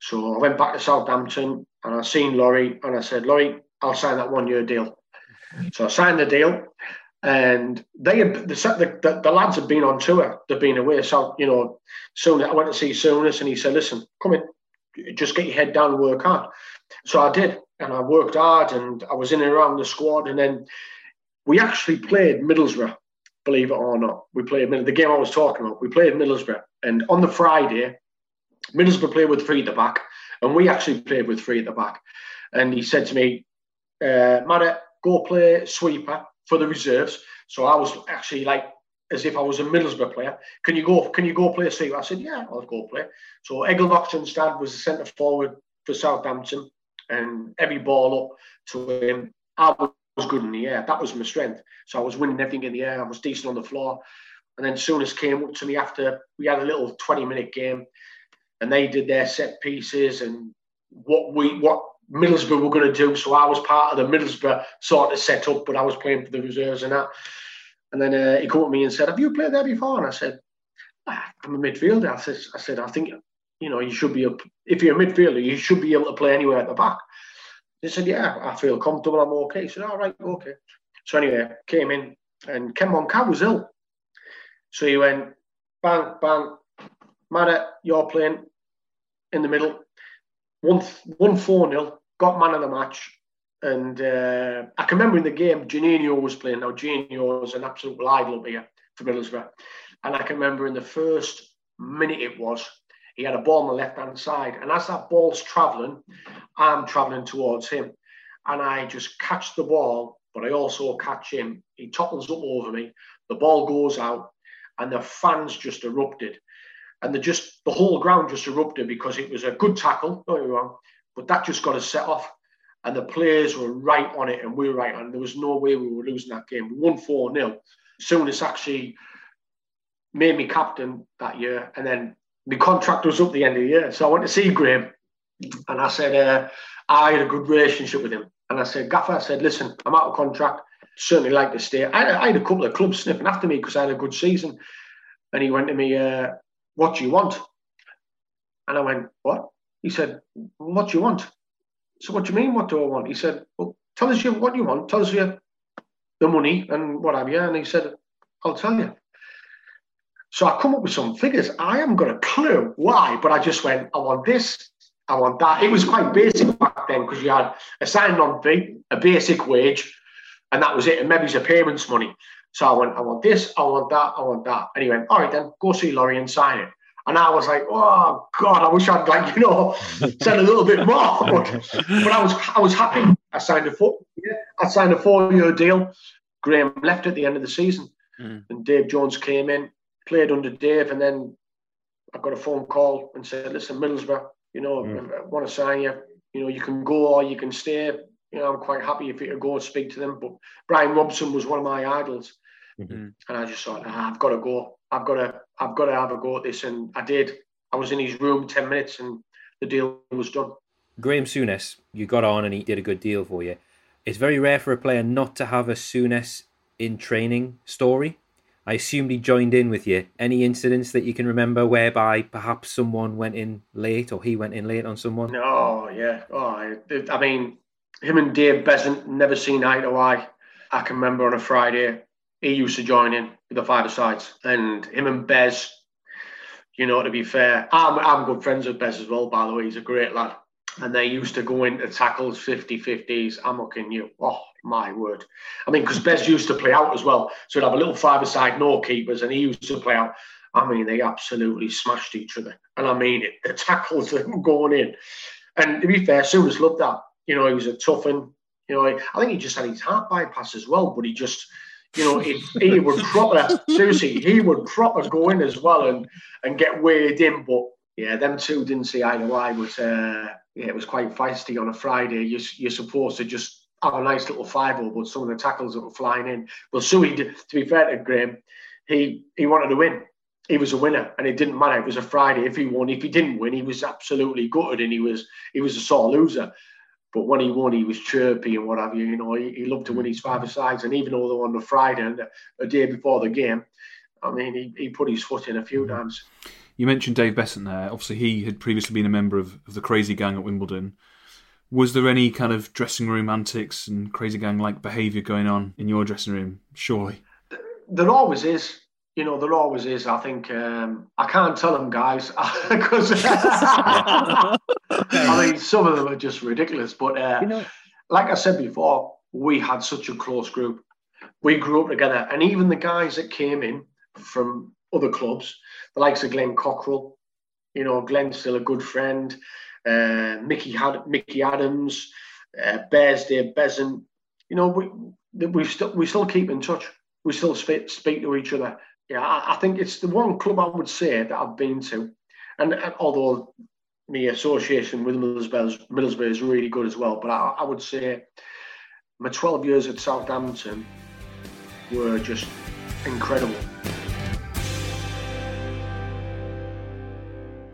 So I went back to Southampton and I seen Lawrie and I said, Lawrie, I'll sign that one year deal. So I signed the deal and they had, the, the, the, lads had been on tour, they'd been away. So, you know, soon I went to see Souness and he said, listen, come in, just get your head down and work hard. So I did and I worked hard and I was in and around the squad. And then we actually played Middlesbrough, believe it or not. We played the game I was talking about. We played Middlesbrough. And on the Friday, Middlesbrough played with three at the back, and we actually played with three at the back. And he said to me, uh, Matt, go play sweeper for the reserves. So I was actually like as if I was a Middlesbrough player. Can you go? Can you go play a sweeper? I said, Yeah, I'll go play. So Egil Østenstad was the centre forward for Southampton, and every ball up to him, I was good in the air. That was my strength. So I was winning everything in the air. I was decent on the floor. And then Souness came up to me after we had a little 20 minute game and they did their set pieces and what we what Middlesbrough were going to do. So I was part of the Middlesbrough sort of setup, but I was playing for the reserves and that. And then uh, he called me and said, "Have you played there before?" And I said, ah, "I'm a midfielder." I said, "I said I think you know you should be a, if you're a midfielder, you should be able to play anywhere at the back." He said, "Yeah, I feel comfortable. I'm okay." He said, "All right, okay." So anyway, came in and Ken Monkou was ill, so he went bang bang. Matt, you're playing in the middle, one one four nil, got man of the match, and uh, I can remember in the game Juninho was playing. Now Juninho was an absolute idol here for Middlesbrough, and I can remember in the first minute it was he had a ball on the left hand side, and as that ball's travelling, I'm travelling towards him, and I just catch the ball, but I also catch him. He topples up over me, the ball goes out, and the fans just erupted. and the just the whole ground just erupted because it was a good tackle. Don't get me wrong, but that just got us set off, and the players were right on it, and we were right on. it. There was no way we were losing that game. We won four 0 Souness actually made me captain that year, and then my contract was up the end of the year. So I went to see Graham, and I said uh, I had a good relationship with him, and I said Gaffer, I said, listen, I'm out of contract. Certainly like to stay. I, I had a couple of clubs sniffing after me because I had a good season, and he went to me, uh, "What do you want?" And I went, "What?" He said, "What do you want?" So what do you mean? What do I want? He said, "Well, tell us you what you want. Tell us you the money and what have you." And he said, "I'll tell you." So I come up with some figures. I haven't got a clue why, but I just went, I want this, I want that. It was quite basic back then because you had a sign on fee, a basic wage, and that was it. And maybe it's a payments money. So I went, I want this, I want that, I want that. And he went, all right, then go see Lawrie and sign it. And I was like, oh God, I wish I'd like, you know, said a little bit more. But, but I was I was happy. I signed a four I signed a four-year deal. Graham left at the end of the season. Mm. And Dave Jones came in played under Dave, and then I got a phone call and said, "Listen, Middlesbrough, you know, mm. I want to sign you. You know, you can go or you can stay. You know, I'm quite happy if you could go and speak to them." But Bryan Robson was one of my idols, mm-hmm. and I just thought, ah, "I've got to go. I've got to. I've got to have a go at this." And I did. I was in his room ten minutes, and the deal was done. Graham Souness, you got on, and he did a good deal for you. It's very rare for a player not to have a Souness in training story. I assumed he joined in with you. Any incidents that you can remember whereby perhaps someone went in late or he went in late on someone? No, yeah. Oh, I, I mean, him and Dave Beasant never seen eye to eye. I can remember on a Friday, he used to join in with the five sides, and him and Bez. You know, to be fair, I'm, I'm good friends with Bez as well. By the way, he's a great lad and they used to go into tackles 50 50s. I'm looking you. Oh, my word. I mean, because Bez used to play out as well. So he'd have a little five side, no keepers, and he used to play out. I mean, they absolutely smashed each other. And I mean it. The tackles that were going in. And to be fair, Souness loved that. You know, he was a tough one. You know, I think he just had his heart bypass as well, but he just, you know, he, he would proper, seriously, he would proper go in as well and, and get weighed in. But yeah, them two didn't see eye to eye, but uh, yeah, it was quite feisty on a Friday. You're, supposed to just have a nice little five but some of the tackles that were flying in. Well, Suey, to be fair to Graham, he he wanted to win. He was a winner, and it didn't matter. It was a Friday. If he won, if he didn't win, he was absolutely gutted, and he was he was a sore loser. But when he won, he was chirpy and what have you. You know, he, he loved to win his five sides, and even though they were on the Friday and a day before the game, I mean, he, he put his foot in a few times. You mentioned Dave Beasant there. Obviously, he had previously been a member of, of the Crazy Gang at Wimbledon. Was there any kind of dressing room antics and Crazy Gang like behaviour going on in your dressing room? Surely. There always is. You know, there always is. I think um, I can't tell them, guys, because I mean, some of them are just ridiculous. But uh, you know, like I said before, we had such a close group. We grew up together, and even the guys that came in from other clubs, the likes of Glenn Cockerill. You know, Glenn's still a good friend. Uh, Mickey had Mickey Adams, uh, Bears Dave Beasant. You know, we we still we still keep in touch. We still speak, speak to each other. Yeah, I, I, think it's the one club I would say that I've been to, and, and although my association with Middlesbrough, Middlesbrough is really good as well, but I, I would say my 12 years at Southampton were just incredible.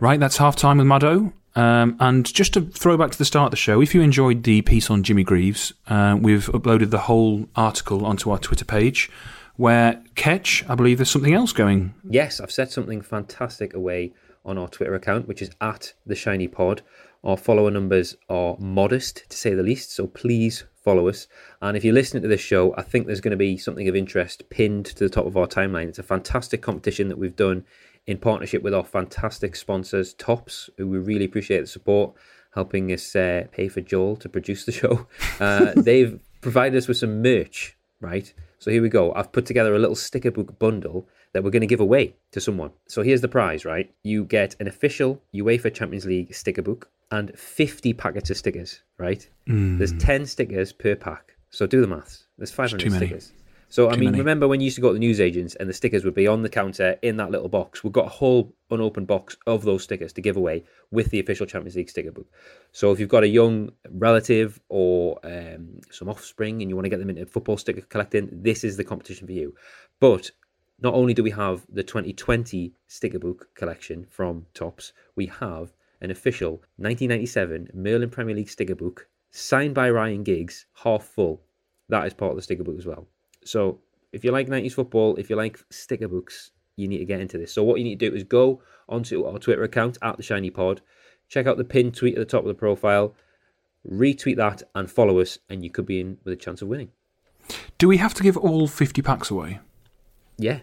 Right, that's half time with Maddo. Um, and just to throw back to the start of the show, if you enjoyed the piece on Jimmy Greaves, uh, we've uploaded the whole article onto our Twitter page where, Ketch, I believe there's something else going. Yes, I've set something fantastic away on our Twitter account, which is at the Shiny Pod. Our follower numbers are modest, to say the least, so please follow us. And if you're listening to this show, I think there's going to be something of interest pinned to the top of our timeline. It's a fantastic competition that we've done in partnership with our fantastic sponsors, Topps, who we really appreciate the support, helping us uh, pay for Joel to produce the show. Uh, they've provided us with some merch, right? So here we go. I've put together a little sticker book bundle that we're going to give away to someone. So here's the prize, right? You get an official UEFA Champions League sticker book and 50 packets of stickers, right? Mm. There's 10 stickers per pack. So do the maths. There's 500 stickers. So I mean, many. remember when you used to go to the newsagents and the stickers would be on the counter in that little box? We've got a whole unopened box of those stickers to give away with the official Champions League sticker book. So if you've got a young relative or um, some offspring and you want to get them into football sticker collecting, this is the competition for you. But not only do we have the 2020 sticker book collection from Topps, we have an official 1997 Merlin Premier League sticker book signed by Ryan Giggs, half full. That is part of the sticker book as well. So if you like 90s football, if you like sticker books, you need to get into this. So what you need to do is go onto our Twitter account at the Shiny Pod, check out the pinned tweet at the top of the profile, retweet that, and follow us, and you could be in with a chance of winning. Do we have to give all 50 packs away? Yeah,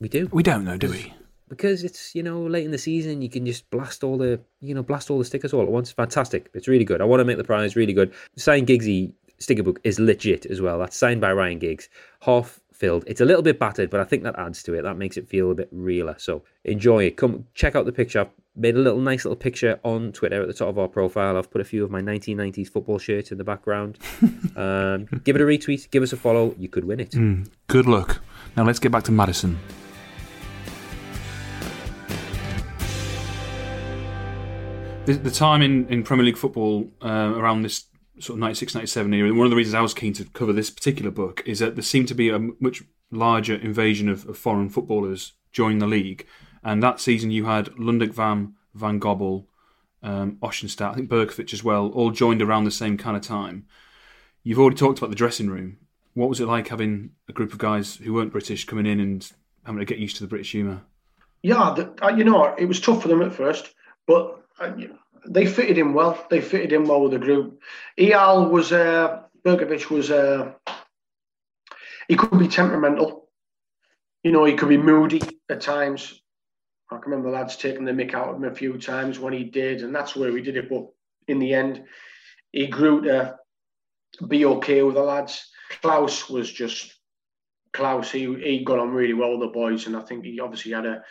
we do. We don't know, do we? Because it's you know late in the season, you can just blast all the you know blast all the stickers all at once. Fantastic! It's really good. I want to make the prize really good. Sign Giggsy sticker book is legit as well. That's signed by Ryan Giggs, half filled. It's a little bit battered, but I think that adds to it. That makes it feel a bit realer. So enjoy it. Come check out the picture. I've made a little nice little picture on Twitter at the top of our profile. I've put a few of my 1990s football shirts in the background. um, give it a retweet. Give us a follow. You could win it. Mm, good luck. Now let's get back to Maddison. The, the time in, in Premier League football uh, around this sort of 96, 97 era. And one of the reasons I was keen to cover this particular book is that there seemed to be a much larger invasion of, of foreign footballers joining the league. And that season you had Lundekvam, Van Gobbel, um, Østenstad, I think Berkovic as well, all joined around the same kind of time. You've already talked about the dressing room. What was it like having a group of guys who weren't British coming in and having to get used to the British humour? Yeah, the, uh, you know, it was tough for them at first, but uh, you know, they fitted him well. They fitted him well with the group. Eyal was uh, Berkovic was uh, he could be temperamental. You know, he could be moody at times. I can remember lads taking the mick out of him a few times when he did, and that's where we did it. But in the end, he grew to be okay with the lads. Claus was just Claus. He he got on really well with the boys, and I think he obviously had a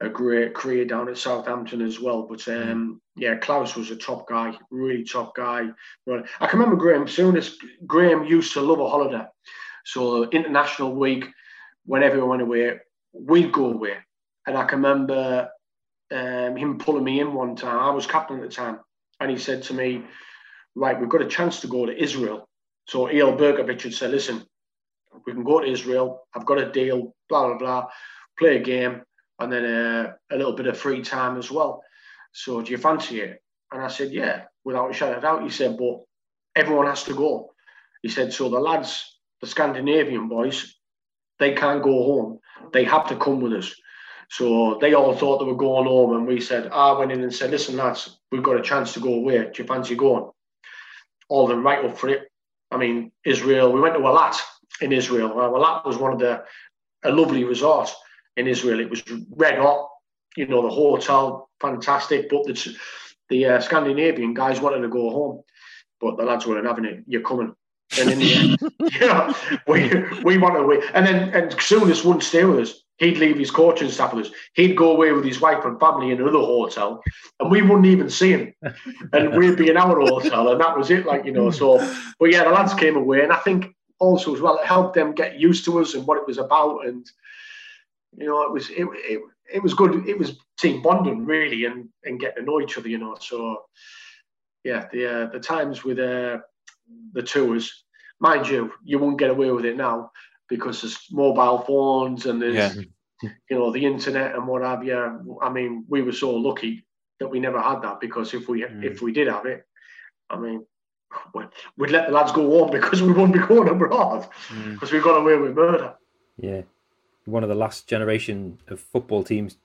a great career down at Southampton as well. But mm. um, yeah, Claus was a top guy, really top guy. But I can remember Graham Souness Graham used to love a holiday. So international week, when everyone went away, we'd go away. And I can remember um, him pulling me in one time. I was captain at the time, and he said to me, "Right, we've got a chance to go to Israel." So Eyal Berkovic had said, "Listen, we can go to Israel. I've got a deal. Blah blah blah. Play a game." And then a, a little bit of free time as well. So do you fancy it? And I said, yeah, without a shadow of doubt. He said, but everyone has to go. He said, so the lads, the Scandinavian boys, they can't go home. They have to come with us. So they all thought they were going home, and we said, ah, I went in and said, listen, lads, we've got a chance to go away. Do you fancy going? All of them right up for it. I mean, Israel, we went to Eilat in Israel. Eilat was one of the, a lovely resort in Israel. It was red hot. You know, the hotel, fantastic. But the, the uh, Scandinavian guys wanted to go home. But the lads weren't having it. You're coming. And in the end, you know, we, we want to win. And then and Souness wouldn't stay with us. He'd leave his coaching staff with us. He'd go away with his wife and family in another hotel, and we wouldn't even see him. And we'd be in our hotel, and that was it. Like you know, so. But yeah, the lads came away, and I think also as well it helped them get used to us and what it was about, and you know, it was it, it, it was good. It was team bonding really, and and getting to know each other. You know, so yeah, the uh, the times with uh, the tours, mind you, you won't get away with it now because there's mobile phones and there's yeah. you know the internet and what have you. I mean, we were so lucky that we never had that because if we mm. if we did have it, I mean, we'd let the lads go home because we wouldn't be going abroad mm. because we got away with murder. Yeah, one of the last generation of football teams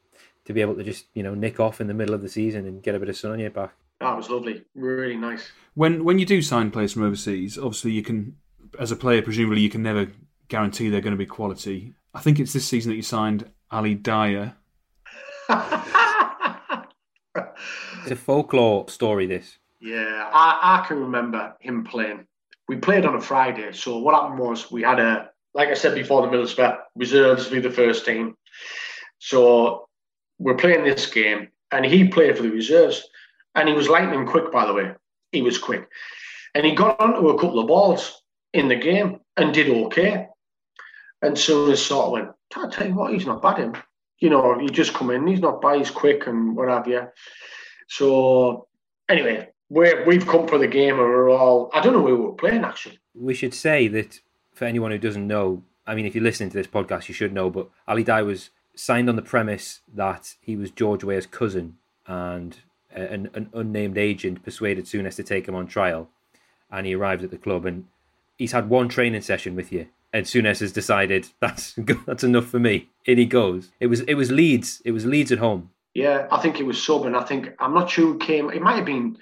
to be able to just you know nick off in the middle of the season and get a bit of sun on your back. That was lovely, really nice. When when you do sign players from overseas, obviously you can, as a player, presumably you can never guarantee they're going to be quality. I think it's this season that you signed Ali Dia. it's a folklore story. This. Yeah, I, I can remember him playing. We played on a Friday, so what happened was we had a like I said before, the Middlesbrough reserves for the first team. So we're playing this game, and he played for the reserves, and he was lightning quick, by the way. He was quick, and he got onto a couple of balls in the game and did okay. And Souness sort of went, I tell you what, he's not bad him. You know, he just come in, he's not bad, he's quick and what have you. So anyway, we we've come for the game and we're all I don't know who we're playing actually. We should say that for anyone who doesn't know, I mean if you're listening to this podcast you should know, but Ali Dia was signed on the premise that he was George Weah's cousin and an, an unnamed agent persuaded Souness to take him on trial and he arrived at the club and he's had one training session with you and Souness has decided that's that's enough for me. In he goes. It was it was Leeds. It was Leeds at home. Yeah, I think it was sub, and I think I'm not sure who came. It might have been.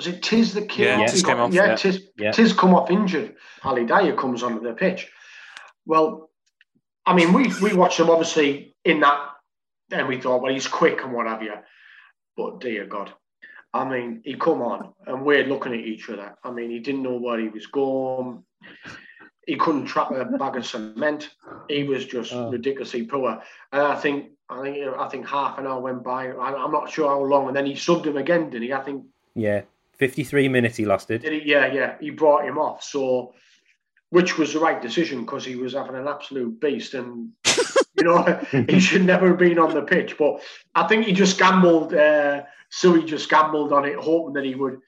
Was it Tiz that came yeah, off? Tiz got, came off, yeah, yeah. Tiz, Yeah. Tiz come off injured. Ali Dia comes onto the pitch. Well, I mean, we we watched him obviously in that, and we thought, well, he's quick and what have you. But dear God, I mean, he come on, and we're looking at each other. I mean, he didn't know where he was going. He couldn't trap a bag of cement. He was just Oh. ridiculously poor. And I think, I think, I think half an hour went by. I'm not sure how long, and then he subbed him again, didn't he? I think Yeah. 53 minutes he lasted. did he? Yeah, yeah. He brought him off. So, which was the right decision because he was having an absolute beast, and you know he should never have been on the pitch. But I think he just gambled. Uh, so he just gambled on it, hoping that he would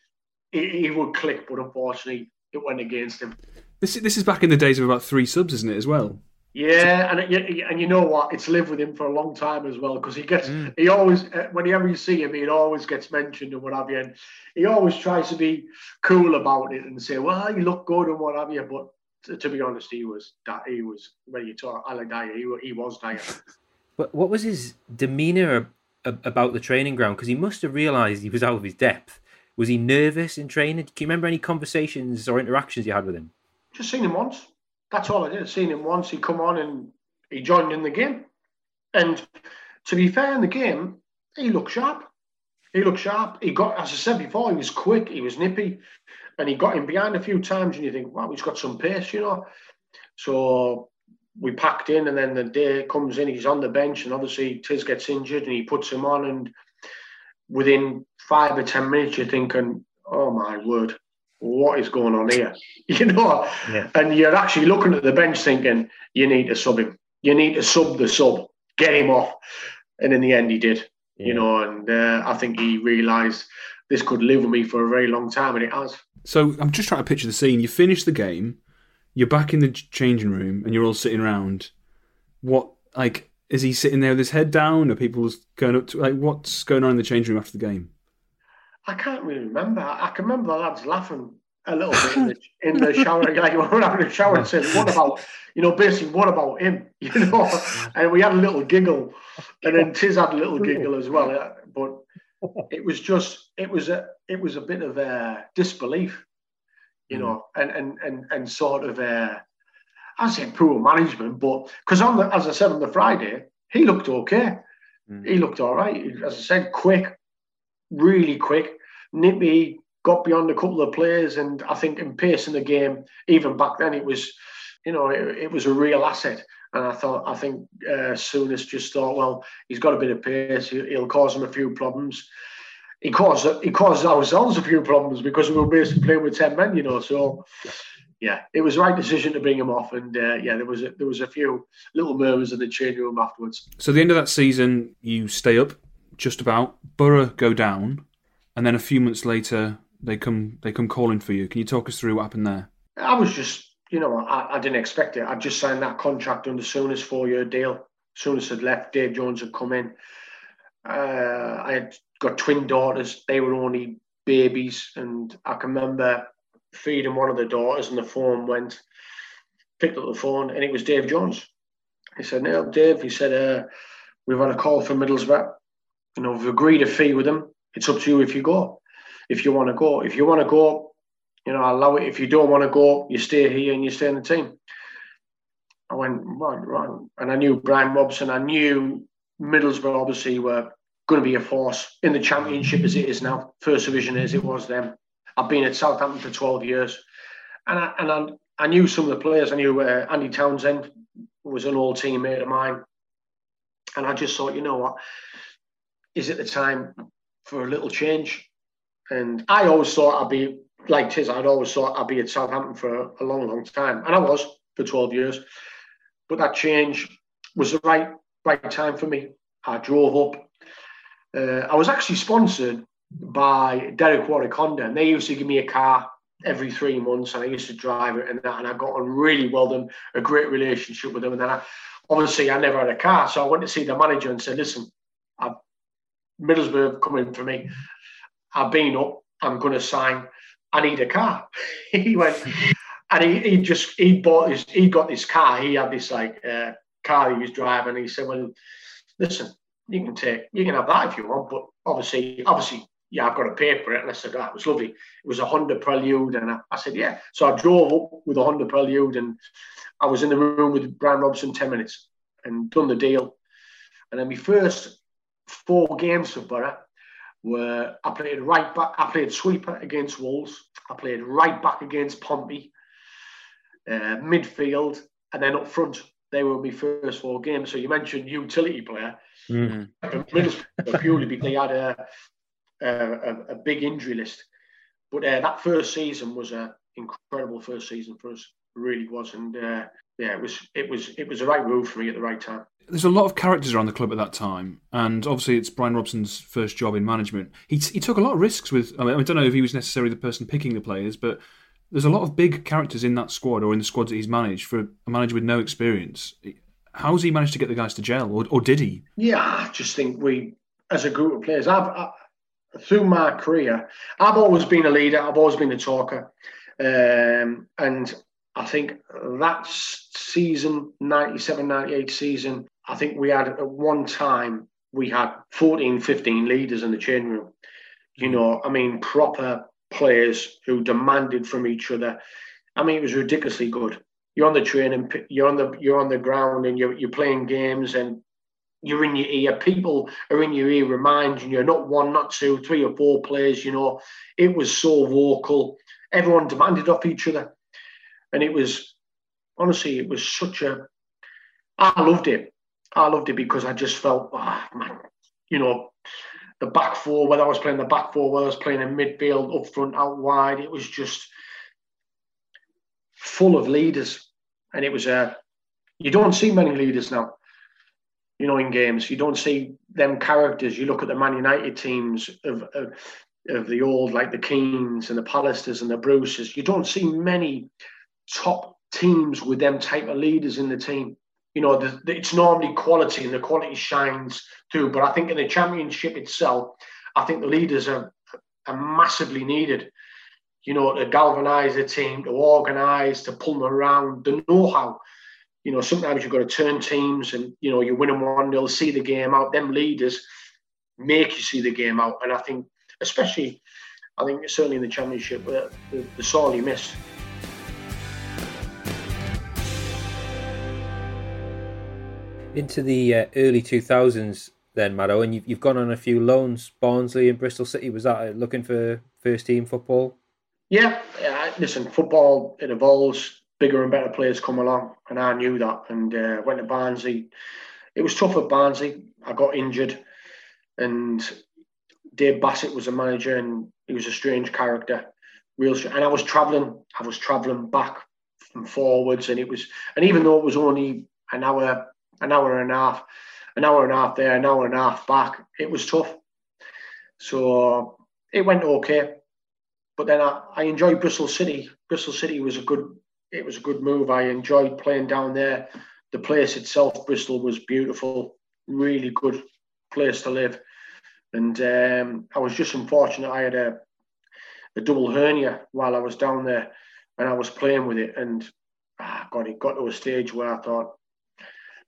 he, he would click. But unfortunately, it went against him. This is, this is back in the days of about three subs, isn't it, as well? Yeah, and it, and you know what? It's lived with him for a long time as well because he gets Mm. he always uh, whenever you see him, he always gets mentioned and what have you. And he always tries to be cool about it and say, "Well, you look good and what have you." But to, to be honest, he was that he was when you talk Alan Dyer, he, he was Dyer. But what was his demeanour about the training ground? Because he must have realised he was out of his depth. Was he nervous in training? Can you remember any conversations or interactions you had with him? Just seen him once. That's all I did. Seen him once. He come on and he joined in the game. And to be fair, in the game, he looked sharp. He looked sharp. He got, as I said before, he was quick. He was nippy, and he got him behind a few times. And you think, wow, he's got some pace, you know. So we packed in, and then the day comes in, he's on the bench, and obviously Tiz gets injured, and he puts him on, and within five or ten minutes, you're thinking, oh my word, what is going on here? You know, Yeah. and you're actually looking at the bench thinking, you need to sub him. You need to sub the sub, get him off. And in the end, he did, you know, and uh, I think he realised this could live with me for a very long time, and it has. So I'm just trying to picture the scene. You finish the game, you're back in the changing room, and you're all sitting around. What, like, is he sitting there with his head down? Are people going up to, like, what's going on in the changing room after the game? I can't really remember. I I can remember the lads laughing a little bit in the, in the shower. Like we were having a shower and saying, "What about you know?" Basically, what about him? You know, and we had a little giggle, and then Tiz had a little giggle as well. But it was just, it was a, it was a bit of a disbelief, you know, and and and and sort of uh, I say poor management, but because on the, as I said on the Friday, he looked okay. Mm. He looked all right. As I said, quick, really quick, nippy, got beyond a couple of players, and I think in pace in the game, even back then, it was, you know, it, it was a real asset. And I thought, I think uh, Souness just thought, well, he's got a bit of pace. He, he'll cause him a few problems. He caused he caused ourselves a few problems because we were basically playing with ten men, you know. So, yeah, it was the right decision to bring him off. And uh, yeah, there was a, there was a few little murmurs in the changing room afterwards. So the end of that season, you stay up just about. Borough go down, and then a few months later, they come they come calling for you. Can you talk us through what happened there? I was just, you know, I, I didn't expect it. I just signed that contract under Souness four year deal. Souness had left, Dave Jones had come in. Uh, I had got twin daughters. They were only babies, and I can remember feeding one of the daughters, and the phone went. Picked up the phone, and it was Dave Jones. He said, "No, Dave." He said, uh, "We've had a call from Middlesbrough. You know, we've agreed a fee with them. It's up to you if you go. If you want to go, if you want to go, you know, I'll allow it. If you don't want to go, you stay here and you stay in the team. I went, right, right. And I knew Bryan Robson. I knew Middlesbrough obviously were going to be a force in the championship as it is now, first division as it was then. I've been at Southampton for 12 years. And I, and I, I knew some of the players. I knew uh, Andy Townsend was an old teammate of mine. And I just thought, you know what? Is it the time for a little change? And I always thought I'd be like Tiz, I'd always thought I'd be at Southampton for a, long, long time. And I was for 12 years. but that change was the right right time for me. I drove up. Uh, I was actually sponsored by Derek Warwick Honda, and they used to give me a car every three months, and I used to drive it, and, that, and I got on really well. Them a great relationship with them, and then I, obviously I never had a car, so I went to see the manager and said, "Listen, I've, Middlesbrough coming for me. I've been up. I'm going to sign. I need a car." he went, and he, he just he bought his he got this car. He had this like uh, car he was driving. He said, "Well, listen, you can take you can have that if you want, but obviously, obviously." Yeah, I've got to pay for it. And I said, that was lovely. It was a Honda Prelude. And I, I said, yeah. So I drove up with a Honda Prelude and I was in the room with Bryan Robson 10 minutes and done the deal. And then my first four games for Borough were I played right back, I played sweeper against Wolves, I played right back against Pompey, uh, midfield, and then up front. They were my first four games. So you mentioned utility player. Mm-hmm. purely because he had a, a, a, big injury list. But uh, that first season was an incredible first season for us. It really was, and uh, yeah, it was it was it was the right move for me at the right time. There's a lot of characters around the club at that time, and obviously it's Bryan Robson's first job in management. He, he took a lot of risks with. I, mean, I don't know if he was necessarily the person picking the players, but there's a lot of big characters in that squad or in the squads that he's managed for a manager with no experience. How's he managed to get the guys to gel, or, or did he? Yeah, I just think we, as a group of players, I've I, through my career, I've always been a leader. I've always been a talker, um, and I think that season, 97, 98 season, I think we had at one time we had 14, 15 leaders in the changing room. You mm. know, I mean, proper players who demanded from each other. I mean, it was ridiculously good. You're on the training, you're on the you're on the ground, and you're you're playing games, and you're in your ear. People are in your ear, reminding you, not one, not two, three or four players. You know, it was so vocal. Everyone demanded off each other, and it was honestly, it was such a. I loved it. I loved it because I just felt, oh, man, you know, the back four, whether I was playing the back four, whether I was playing in midfield, up front, out wide, it was just full of leaders. And it was a, uh, you don't see many leaders now, you know, in games. You don't see them characters. You look at the Man United teams of, of, of the old, like the Keanes and the Pallisters and the Bruces. You don't see many top teams with them type of leaders in the team you know, the, the, it's normally quality and the quality shines through. But I think in the championship itself, I think the leaders are, are massively needed. You know, to galvanise the team, to organise, to pull them around, the know-how. You know, sometimes you've got to turn teams and, you know, you win them 1 they'll see the game out. Them leaders make you see the game out. And I think, especially, I think certainly in the championship, uh, the sorely missed. Into the uh, early 2000s then, Maddo, and you've, you've gone on a few loans. Barnsley and Bristol City, was that uh, looking for first team football? Yeah, listen, football, it evolves, bigger and better players come along, and I knew that. And uh, went to Barnsley. It was tough at Barnsley. I got injured, and Dave Bassett was a manager, and he was a strange character, real. And I was travelling, I was travelling back and forwards, and it was, and even though it was only an hour an hour and a half, an hour and a half there, an hour and a half back. It was tough. So it went okay. But then I, I enjoyed Bristol City. Bristol City was a good it was a good move. I enjoyed playing down there. The place itself, Bristol, was beautiful, really good place to live. And um, I was just unfortunate. I had a, a double hernia while I was down there, and I was playing with it. And ah, God, it got to a stage where I thought,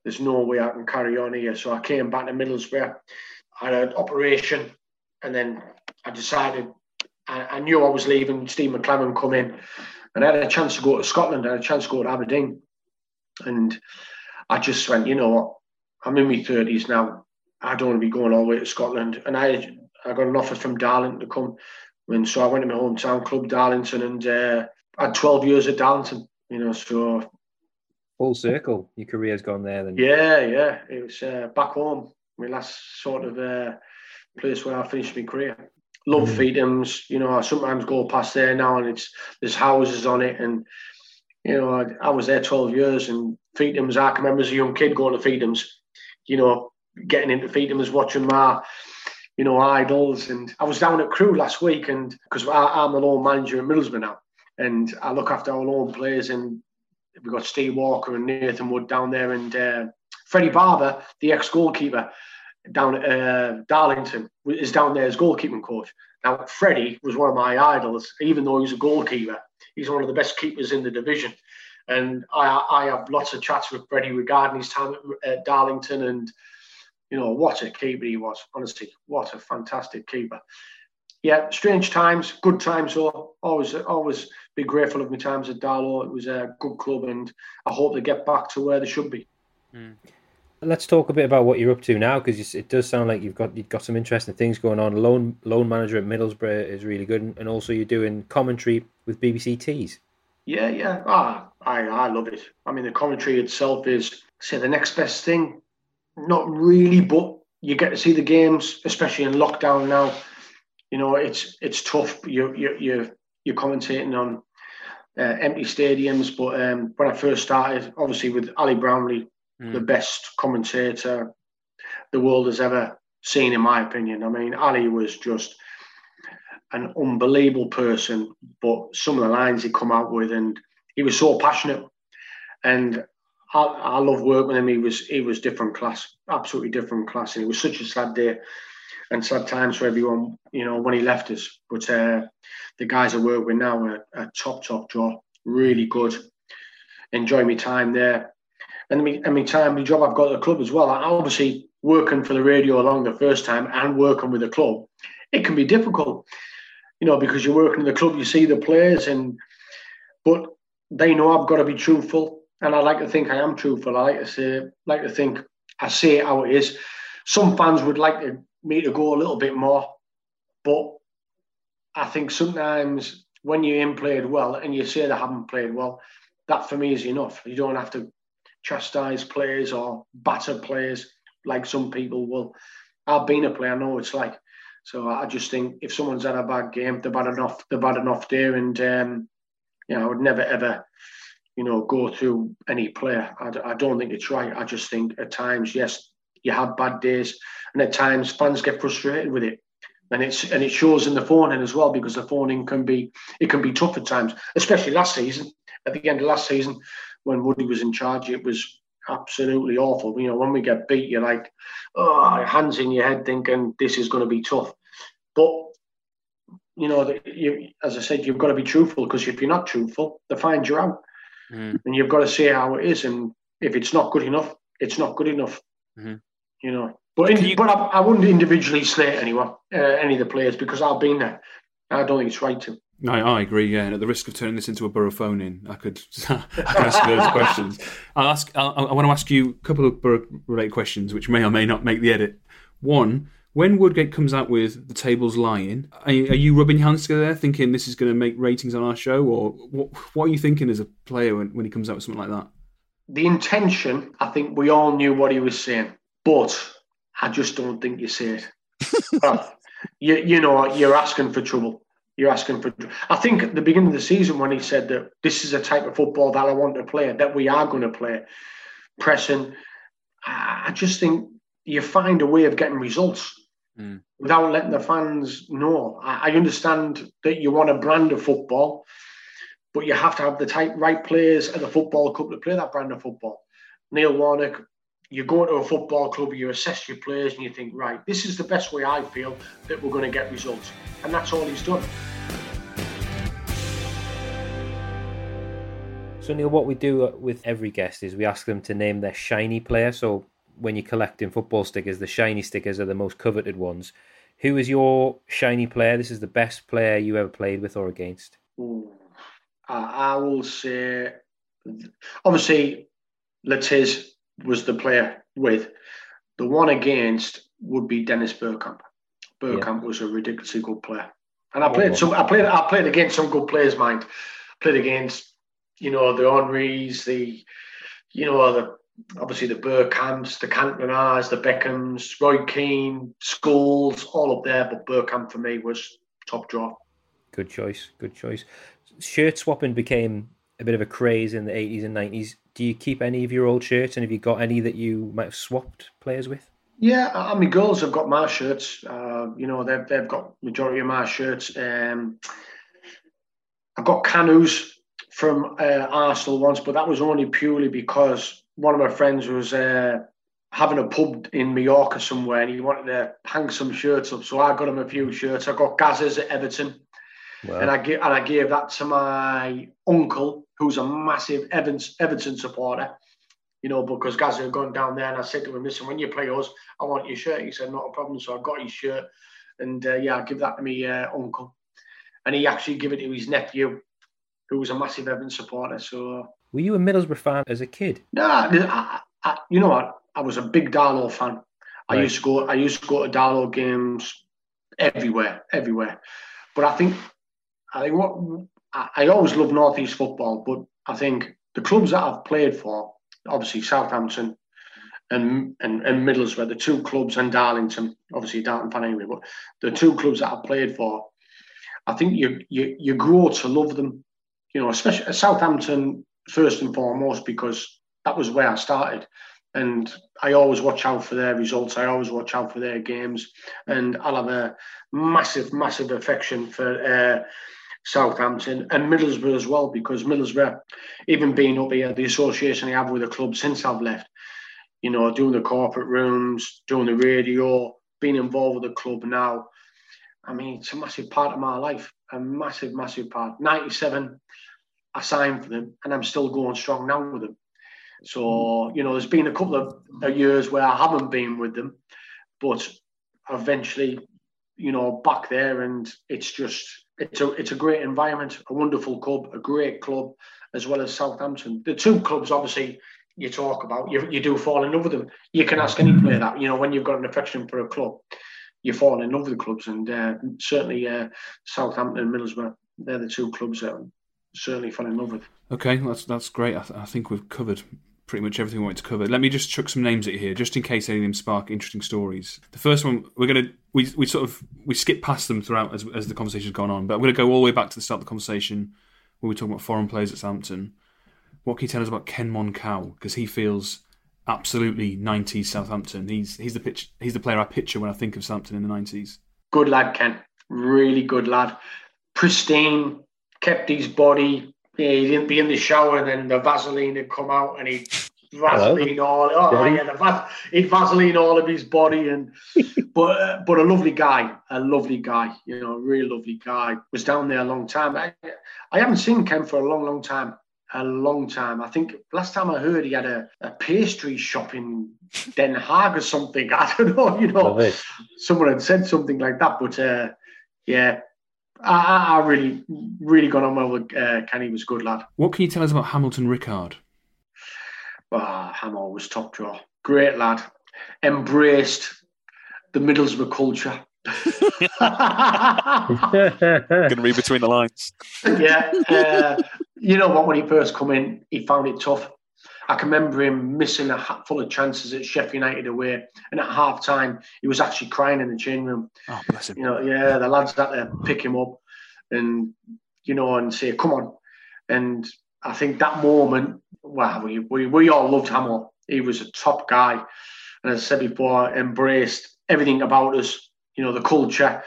there's no way I can carry on here. So I came back to Middlesbrough. I had an operation, and then I decided I, I knew I was leaving. Steve McClaren come in, and I had a chance to go to Scotland. I had a chance to go to Aberdeen, and I just went, you know what? I'm in my thirties now. I don't want to be going all the way to Scotland. And I I got an offer from Darlington to come, and so I went to my hometown club, Darlington, and uh, I had 12 years at Darlington. You know, so full circle. Your career's gone there. Then yeah, yeah, it was uh, back home. My last sort of uh, place where I finished my career. Love mm. Feethams. You know, I sometimes go past there now, and it's there's houses on it, and you know, I, I was there 12 years, and Feethams. I can remember as a young kid going to Feethams, you know, getting into Feethams, watching my, you know, idols. And I was down at Crewe last week, and because I'm an old manager at Middlesbrough now, and I look after our own players, and we've got Steve Walker and Nathan Wood down there, and uh, Freddie Barber, the ex goalkeeper down at uh, Darlington, is down there as goalkeeping coach. Now, Freddie was one of my idols, even though he was a goalkeeper. He's one of the best keepers in the division. And I, I have lots of chats with Freddie regarding his time at, at Darlington and, you know, what a keeper he was. Honestly, what a fantastic keeper. Yeah, strange times, good times though. Always, always be grateful of my times at Darlo. It was a good club, and I hope they get back to where they should be. Mm. Let's talk a bit about what you're up to now, because it does sound like you've got you've got some interesting things going on. Loan loan manager at Middlesbrough is really good, and also you're doing commentary with BBC Tees. Yeah, yeah, ah, I I love it. I mean, the commentary itself is say the next best thing. Not really, but you get to see the games, especially in lockdown now. You know, it's it's tough. You you you you're commentating on uh, empty stadiums. But um, when I first started, obviously with Ali Brownlee, mm. the best commentator the world has ever seen, in my opinion. I mean, Ali was just an unbelievable person, but some of the lines he come out with, and he was so passionate. And I, I love working with him. He was he was different class, absolutely different class, and it was such a sad day and sad times for everyone, you know, when he left us. But uh, the guys I work with now are, top, top draw, really good. Enjoy my time there. And my, and my time, my job I've got at the club as well. I obviously working for the radio along the first time and working with the club, it can be difficult, you know, because you're working in the club, you see the players, and but they know I've got to be truthful, and I like to think I am truthful. I like to say, like to think I say it how it is. Some fans would like to me to go a little bit more. But I think sometimes when you're in played well and you say they haven't played well, that for me is enough. You don't have to chastise players or batter players like some people will. I've been a player, I know it's like. So I just think if someone's had a bad game, they've had enough, they've had enough there. And, um, you know, I would never, ever, you know, go through any player. I, I don't think it's right. I just think at times, yes, you have bad days, and at times fans get frustrated with it. And it's and it shows in the phoning as well because the phoning can be it can be tough at times, especially last season. At the end of last season, when Woody was in charge, it was absolutely awful. You know, when we get beat, you're like, oh, hands in your head, thinking this is going to be tough. But you know, you, as I said, you've got to be truthful because if you're not truthful, they find you out, mm. and you've got to say how it is. And if it's not good enough, it's not good enough. Mm-hmm you know. But in, you, but I, I, wouldn't individually slate anyone, uh, any of the players, because I've been there. I don't think it's right to. No, I agree. Yeah, and at the risk of turning this into a borough phone in, I could, I could ask those questions. I'll ask. I'll, i want to ask you a couple of borough-related questions, which may or may not make the edit. One, when Woodgate comes out with the tables lying, are you, are you rubbing your hands together, there, thinking this is going to make ratings on our show, or what? What are you thinking as a player when, when he comes out with something like that? The intention, I think we all knew what he was saying, but I just don't think you see it. well, you, you know, you're asking for trouble. You're asking for. I think at the beginning of the season when he said that this is a type of football that I want to play, that we are going to play, pressing. I just think you find a way of getting results mm. without letting the fans know. I, I understand that you want a brand of football, but you have to have the type right players at the football club to play that brand of football. Neil Warnock, you go to a football club, you assess your players, and you think, right, this is the best way I feel that we're going to get results. And that's all he's done. So, Neil, what we do with every guest is we ask them to name their shiny player. So, when you're collecting football stickers, the shiny stickers are the most coveted ones. Who is your shiny player? This is the best player you ever played with or against. Ooh, I will say, obviously, Letiz was the player with. The one against would be Dennis Bergkamp. Bergkamp yeah. was a ridiculously good player, and I played oh. some. I played. I played against some good players. Mind, played against you know the Henrys, the you know the obviously the Bergkamps, the Cantonas, the Beckhams, Roy Keane, Scholes, all up there. But Bergkamp for me was top draw. Good choice. Good choice. Shirt swapping became a bit of a craze in the 80s and 90s do you keep any of your old shirts, and have you got any that you might have swapped players with? Yeah, I mean, girls have got my shirts. Uh, you know, they've they've got majority of my shirts. Um, I've got Kanu's from uh, Arsenal once, but that was only purely because one of my friends was uh, having a pub in Mallorca somewhere, and he wanted to hang some shirts up. So I got him a few shirts. I got Gaz's at Everton, wow. and I gave and I gave that to my uncle, who's a massive Evans, Everton supporter. You know, because Gaz had gone down there, and I said to him, "Listen, when you play us, I want your shirt." He said, "Not a problem." So I got his shirt, and uh, yeah, I give that to me uh, uncle, and he actually gave it to his nephew, who was a massive Everton supporter. So, were you a Middlesbrough fan as a kid? No, I, I, you know what? I was a big Darlo fan. I used to go. I used to go to Darlo games everywhere, everywhere. But I think, I think what I, always love Northeast football. But I think the clubs that I've played for, obviously Southampton and and, and Middlesbrough, the two clubs, and Darlington, obviously Darlington fan anyway. But the two clubs that I've played for, I think you you you grow to love them. You know, especially Southampton first and foremost because that was where I started and I always watch out for their results. I always watch out for their games, and I'll have a massive, massive affection for uh, Southampton and Middlesbrough as well, because Middlesbrough, even being up here, the association I have with the club since I've left, you know, doing the corporate rooms, doing the radio, being involved with the club now. I mean, it's a massive part of my life, a massive, massive part. 97, I signed for them, and I'm still going strong now with them. So, you know, there's been a couple of years where I haven't been with them, but eventually, you know, back there and it's just it's a it's a great environment, a wonderful club, a great club, as well as Southampton. The two clubs obviously you talk about, you, you do fall in love with them. You can ask any player that, you know, when you've got an affection for a club, you fall in love with the clubs. And uh, certainly uh, Southampton and Middlesbrough, they're the two clubs that I certainly fell in love with. Okay, that's that's great. I, th- I think we've covered pretty much everything we wanted to cover. Let me just chuck some names at you here, just in case any of them spark interesting stories. The first one, we're gonna we we sort of we skip past them throughout as as the conversation's gone on, but I'm gonna go all the way back to the start of the conversation when we are talking about foreign players at Southampton. What can you tell us about Ken Monkou? Because he feels absolutely 90s Southampton. He's he's the pitch he's the player I picture when I think of Southampton in the 90s. Good lad, Ken. Really good lad. Pristine, kept his body yeah, he didn't be in the shower, and then the Vaseline had come out, and he Vaseline all. Oh yeah, the he'd Vaseline all of his body, and but uh, but a lovely guy, a lovely guy, you know, a really lovely guy. Was down there a long time. I, I haven't seen Ken for a long, long time. A long time. I think last time I heard he had a, a pastry shop in Den Haag or something. I don't know. You know, someone had said something like that. But uh, yeah, I, I really, really got on well with uh, Kenny. Was a good lad. What can you tell us about Hamilton Ricard? Ah, Hamo was top draw. Great lad. Embraced the Middlesbrough culture. Can read between the lines. yeah, uh, you know what? When he first come in, he found it tough. I can remember him missing a hatful of chances at Sheffield United away, and at half time he was actually crying in the change room. Oh, bless him. You know, yeah, the lads had to pick him up and you know and say, "Come on." And I think that moment, wow, we we, we all loved Hamill. He was a top guy, and as I said before, embraced everything about us. You know, the culture,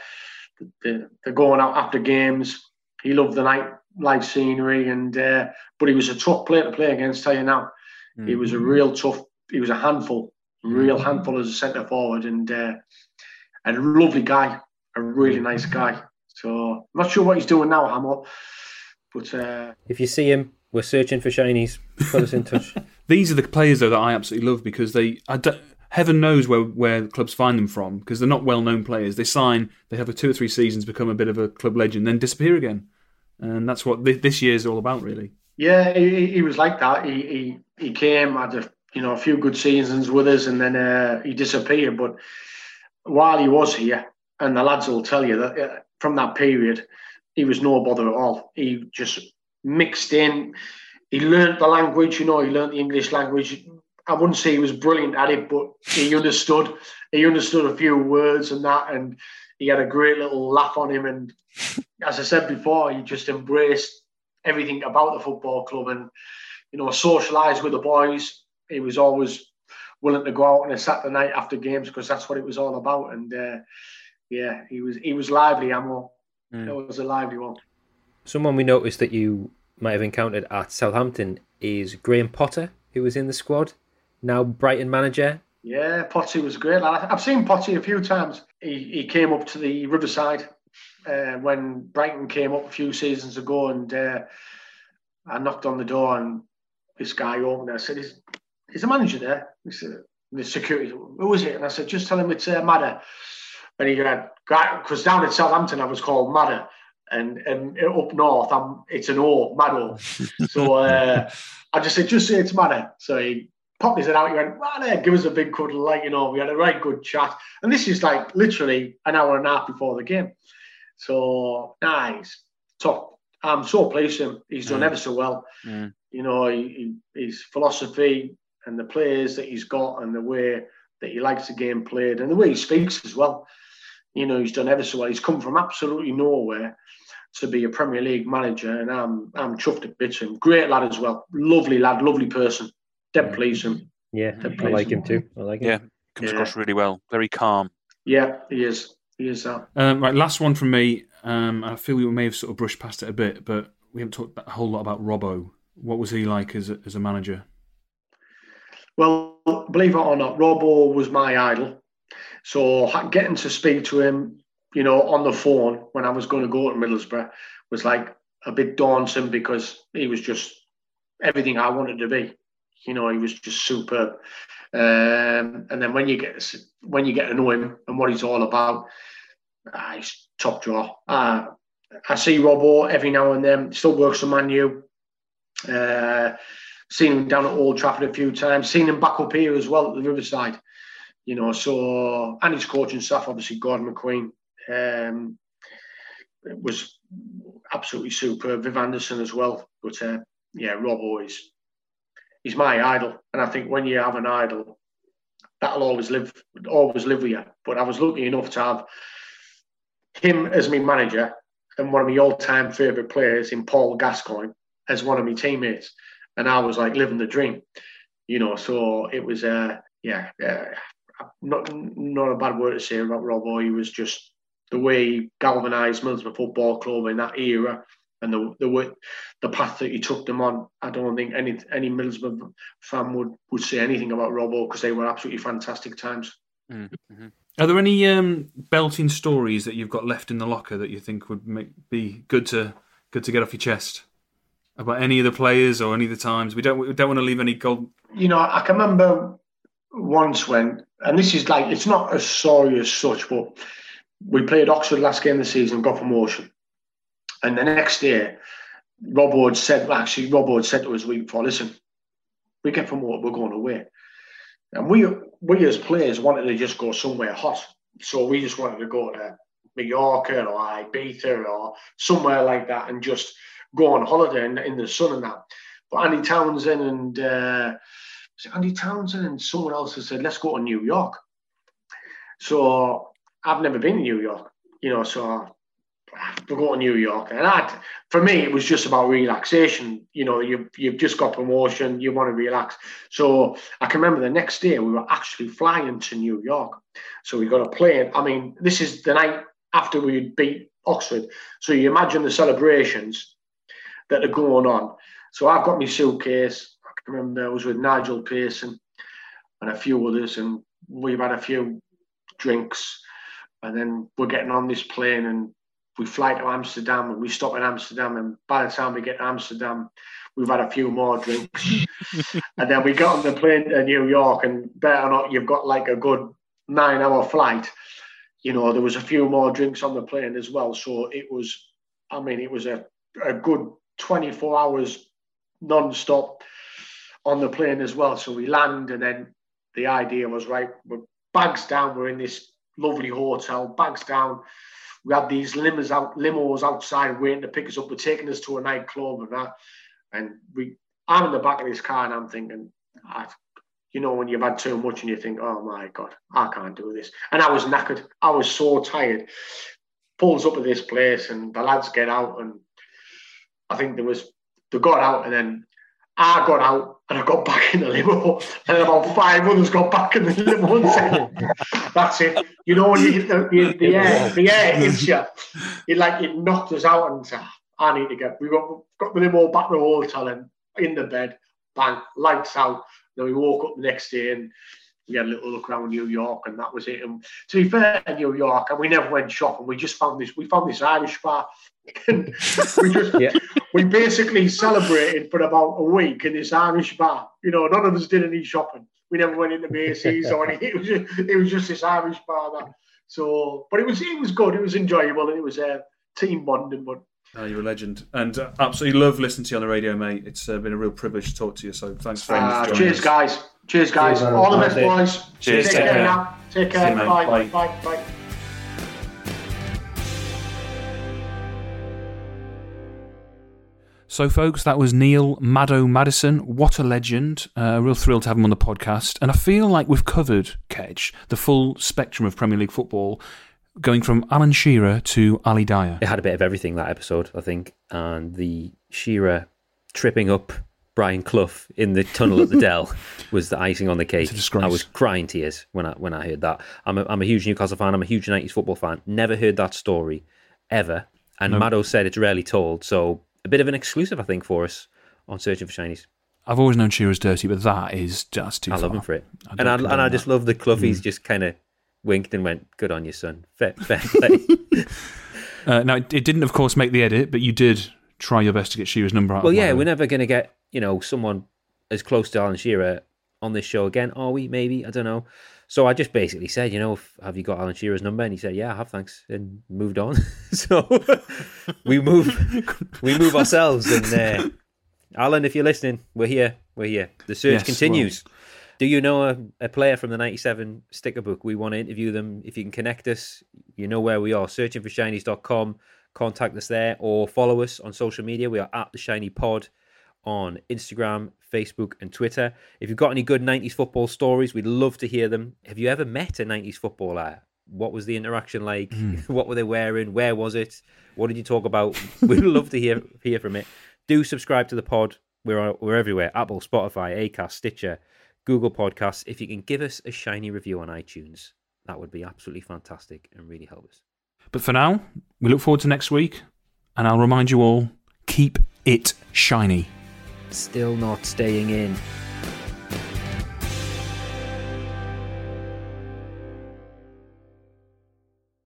the, the going out after games. He loved the night life scenery, and uh, but he was a tough player to play against. Tell you now, Mm. He was a real tough. He was a handful, real mm. handful as a centre forward, and uh, a lovely guy, a really nice guy. So I'm not sure what he's doing now, Hamill. But uh, if you see him, we're searching for shinies. Put us in touch. These are the players though that I absolutely love because they. heaven knows where where clubs find them from because they're not well known players. They sign, they have a two or three seasons, become a bit of a club legend, then disappear again, and that's what this year is all about, really. Yeah, he, he was like that. He, he he came, had a you know a few good seasons with us, and then uh, he disappeared. But while he was here, and the lads will tell you that uh, from that period, he was no bother at all. He just mixed in. He learned the language, you know. He learned the English language. I wouldn't say he was brilliant at it, but he understood. He understood a few words and that, and he had a great little laugh on him. And as I said before, he just embraced everything about the football club. And you know, socialise with the boys. He was always willing to go out on a Saturday night after games because that's what it was all about. And uh, yeah, he was he was lively. Amo, mm. it was a lively one. Someone we noticed that you might have encountered at Southampton is Graham Potter, who was in the squad, now Brighton manager. Yeah, Potty was great. I've seen Potty a few times. He, he came up to the Riverside uh, when Brighton came up a few seasons ago, and uh, I knocked on the door, and this guy opened. I said, "Is is the manager there?" He said, "The security. Who is it?" And I said, "Just tell him it's uh, Madder." And he got because down in Southampton I was called Madder, and and up north I'm it's an O, Maddo. so uh, I just said, "Just say it's Madder." So he popped his head out. He went, there, give us a big cuddle, like, you know, we had a right good chat. And this is like literally an hour and a half before the game. So nice, top. I'm so pleased with him. He's done mm. ever so well. Mm. You know, he, he, his philosophy and the players that he's got and the way that he likes the game played and the way he speaks as well. You know, he's done ever so well. He's come from absolutely nowhere to be a Premier League manager, and I'm I'm chuffed to bits him. Great lad as well. Lovely lad, lovely person. Dead pleased him. Yeah, I like him too. I like him. Yeah, comes yeah. across really well. Very calm. Yeah, he is. He is that. Um, right, last one from me. Um, I feel we may have sort of brushed past it a bit, but we haven't talked a whole lot about Robbo. What was he like as a, as a manager? Well, believe it or not, Robbo was my idol. So getting to speak to him, you know, on the phone when I was going to go to Middlesbrough was like a bit daunting because he was just everything I wanted to be. You know, he was just superb. Um, and then when you get when you get to know him and what he's all about, uh, he's top draw. Uh, I see Robbo every now and then. Still works for Manu. Uh, seen him down at Old Trafford a few times. Seen him back up here as well at the Riverside. You know, so and his coaching staff, obviously Gordon McQueen, um, was absolutely superb. Viv Anderson as well. But uh, yeah, Robbo is he's my idol. And I think when you have an idol, that'll always live, always live with you. But I was lucky enough to have him as my manager and one of my all-time favourite players in Paul Gascoigne as one of my teammates, and I was like living the dream, you know. So it was, uh, yeah, uh, not not a bad word to say about Robbo. He was just the way he galvanised Middlesbrough Football Club in that era and the the the path that he took them on. I don't think any any Middlesbrough fan would would say anything about Robbo because they were absolutely fantastic times. Mm-hmm. Are there any um, belting stories that you've got left in the locker that you think would make, be good to good to get off your chest about any of the players or any of the times? We don't we don't want to leave any gold. You know, I can remember once when, and this is like it's not a story as such, but we played Oxford last game of the season, got promotion and the next day, Rob Ward said, actually, Rob Ward said to us week before, listen, we get promoted, we're going away. And we, we as players wanted to just go somewhere hot. So we just wanted to go to Mallorca or Ibiza or somewhere like that and just go on holiday in, in the sun and that. But Andy Townsend and uh, Andy Townsend and someone else has said, let's go to New York. So I've never been to New York, you know, so to go to New York. And that, for me, it was just about relaxation. You know, you've, you've just got promotion, you want to relax. So I can remember the next day we were actually flying to New York. So we got a plane. I mean, this is the night after we had beat Oxford. So you imagine the celebrations that are going on. So I've got my suitcase. I can remember I was with Nigel Pearson and a few others, and we've had a few drinks. And then we're getting on this plane and we fly to Amsterdam and we stop in Amsterdam. And by the time we get to Amsterdam, we've had a few more drinks. and then we got on the plane to New York, and better or not, you've got like a good nine hour flight. You know, there was a few more drinks on the plane as well. So it was, I mean, it was a, a good 24 hours non-stop on the plane as well. So we land and then the idea was right, we're bags down, we're in this lovely hotel, bags down, we had these limos out limos outside waiting to pick us up. They're taking us to a nightclub and that. And we I'm in the back of this car and I'm thinking, I've you know, when you've had too much and you think, oh my God, I can't do this. And I was knackered. I was so tired. Pulls up at this place and the lads get out and I think there was they got out and then I got out and I got back in the limo, and about five others got back in the limo and said, "That's it." You know when you hit the, the, the air, the air hits you, it like it knocked us out and said, "I need to get." We got got the limo back to the hotel and in the bed, bang, lights out. Then we woke up the next day and we had a little look around New York, and that was it. And to be fair, New York, and we never went shopping. We just found this. We found this Irish bar, and we just yeah. We basically celebrated for about a week in this Irish bar. You know, none of us did any shopping. We never went into Macy's or anything. It was just, it was just this Irish bar. That so, but it was it was good. It was enjoyable, and it was a uh, team bonding. But Oh, you're a legend, and uh, absolutely love listening to you on the radio, mate. It's uh, been a real privilege to talk to you. So thanks very much. Uh, cheers, us. guys. Cheers, guys. Cheers, All the best, boys. Cheers. Take, Take care, care now. Take care. Bye. Bye. Bye. Bye. So, folks, that was Neil Maddo Maddison. What a legend. Uh, real thrill to have him on the podcast. And I feel like we've covered, Kedge, the full spectrum of Premier League football going from Alan Shearer to Ali Dia. It had a bit of everything that episode, I think, and the Shearer tripping up Brian Clough in the tunnel at the Dell was the icing on the cake. I was crying tears when I when I heard that. I'm a, I'm a huge Newcastle fan. I'm a huge 90s football fan. Never heard that story ever. And no. Maddo said it's rarely told. So a bit of an exclusive, I think, for us on Searching for Shinies. I've always known Shearer's dirty, but that is just too I far. love him for it. I and I, and I just love the Cloughies mm. just kind of winked and went, "Good on you, son. Fair, fair play." uh, now, it didn't, of course, make the edit, but you did try your best to get Shearer's number out. Well, yeah, we're never going to get you know someone as close to Alan Shearer on this show again, are we? Maybe I don't know. So I just basically said, you know, have you got Alan Shearer's number? And he said, yeah, I have, thanks, and moved on. so we move, we move ourselves. And uh, Alan, if you're listening, we're here. We're here. The search yes, continues. Well, do you know a, a player from the 97 sticker book? We want to interview them. If you can connect us, you know where we are. Searching for shinies.com. Contact us there or follow us on social media. We are at the Shiny Pod on Instagram, Facebook, and Twitter. If you've got any good 90s football stories, we'd love to hear them. Have you ever met a 90s footballer? What was the interaction like? Mm. what were they wearing? Where was it? What did you talk about? We'd love to hear hear from it. Do subscribe to the pod. We're we're everywhere: Apple, Spotify, Acast, Stitcher, Google Podcasts. If you can give us a shiny review on iTunes, that would be absolutely fantastic and really help us. But for now, we look forward to next week, and I'll remind you all keep it shiny. Still not staying in.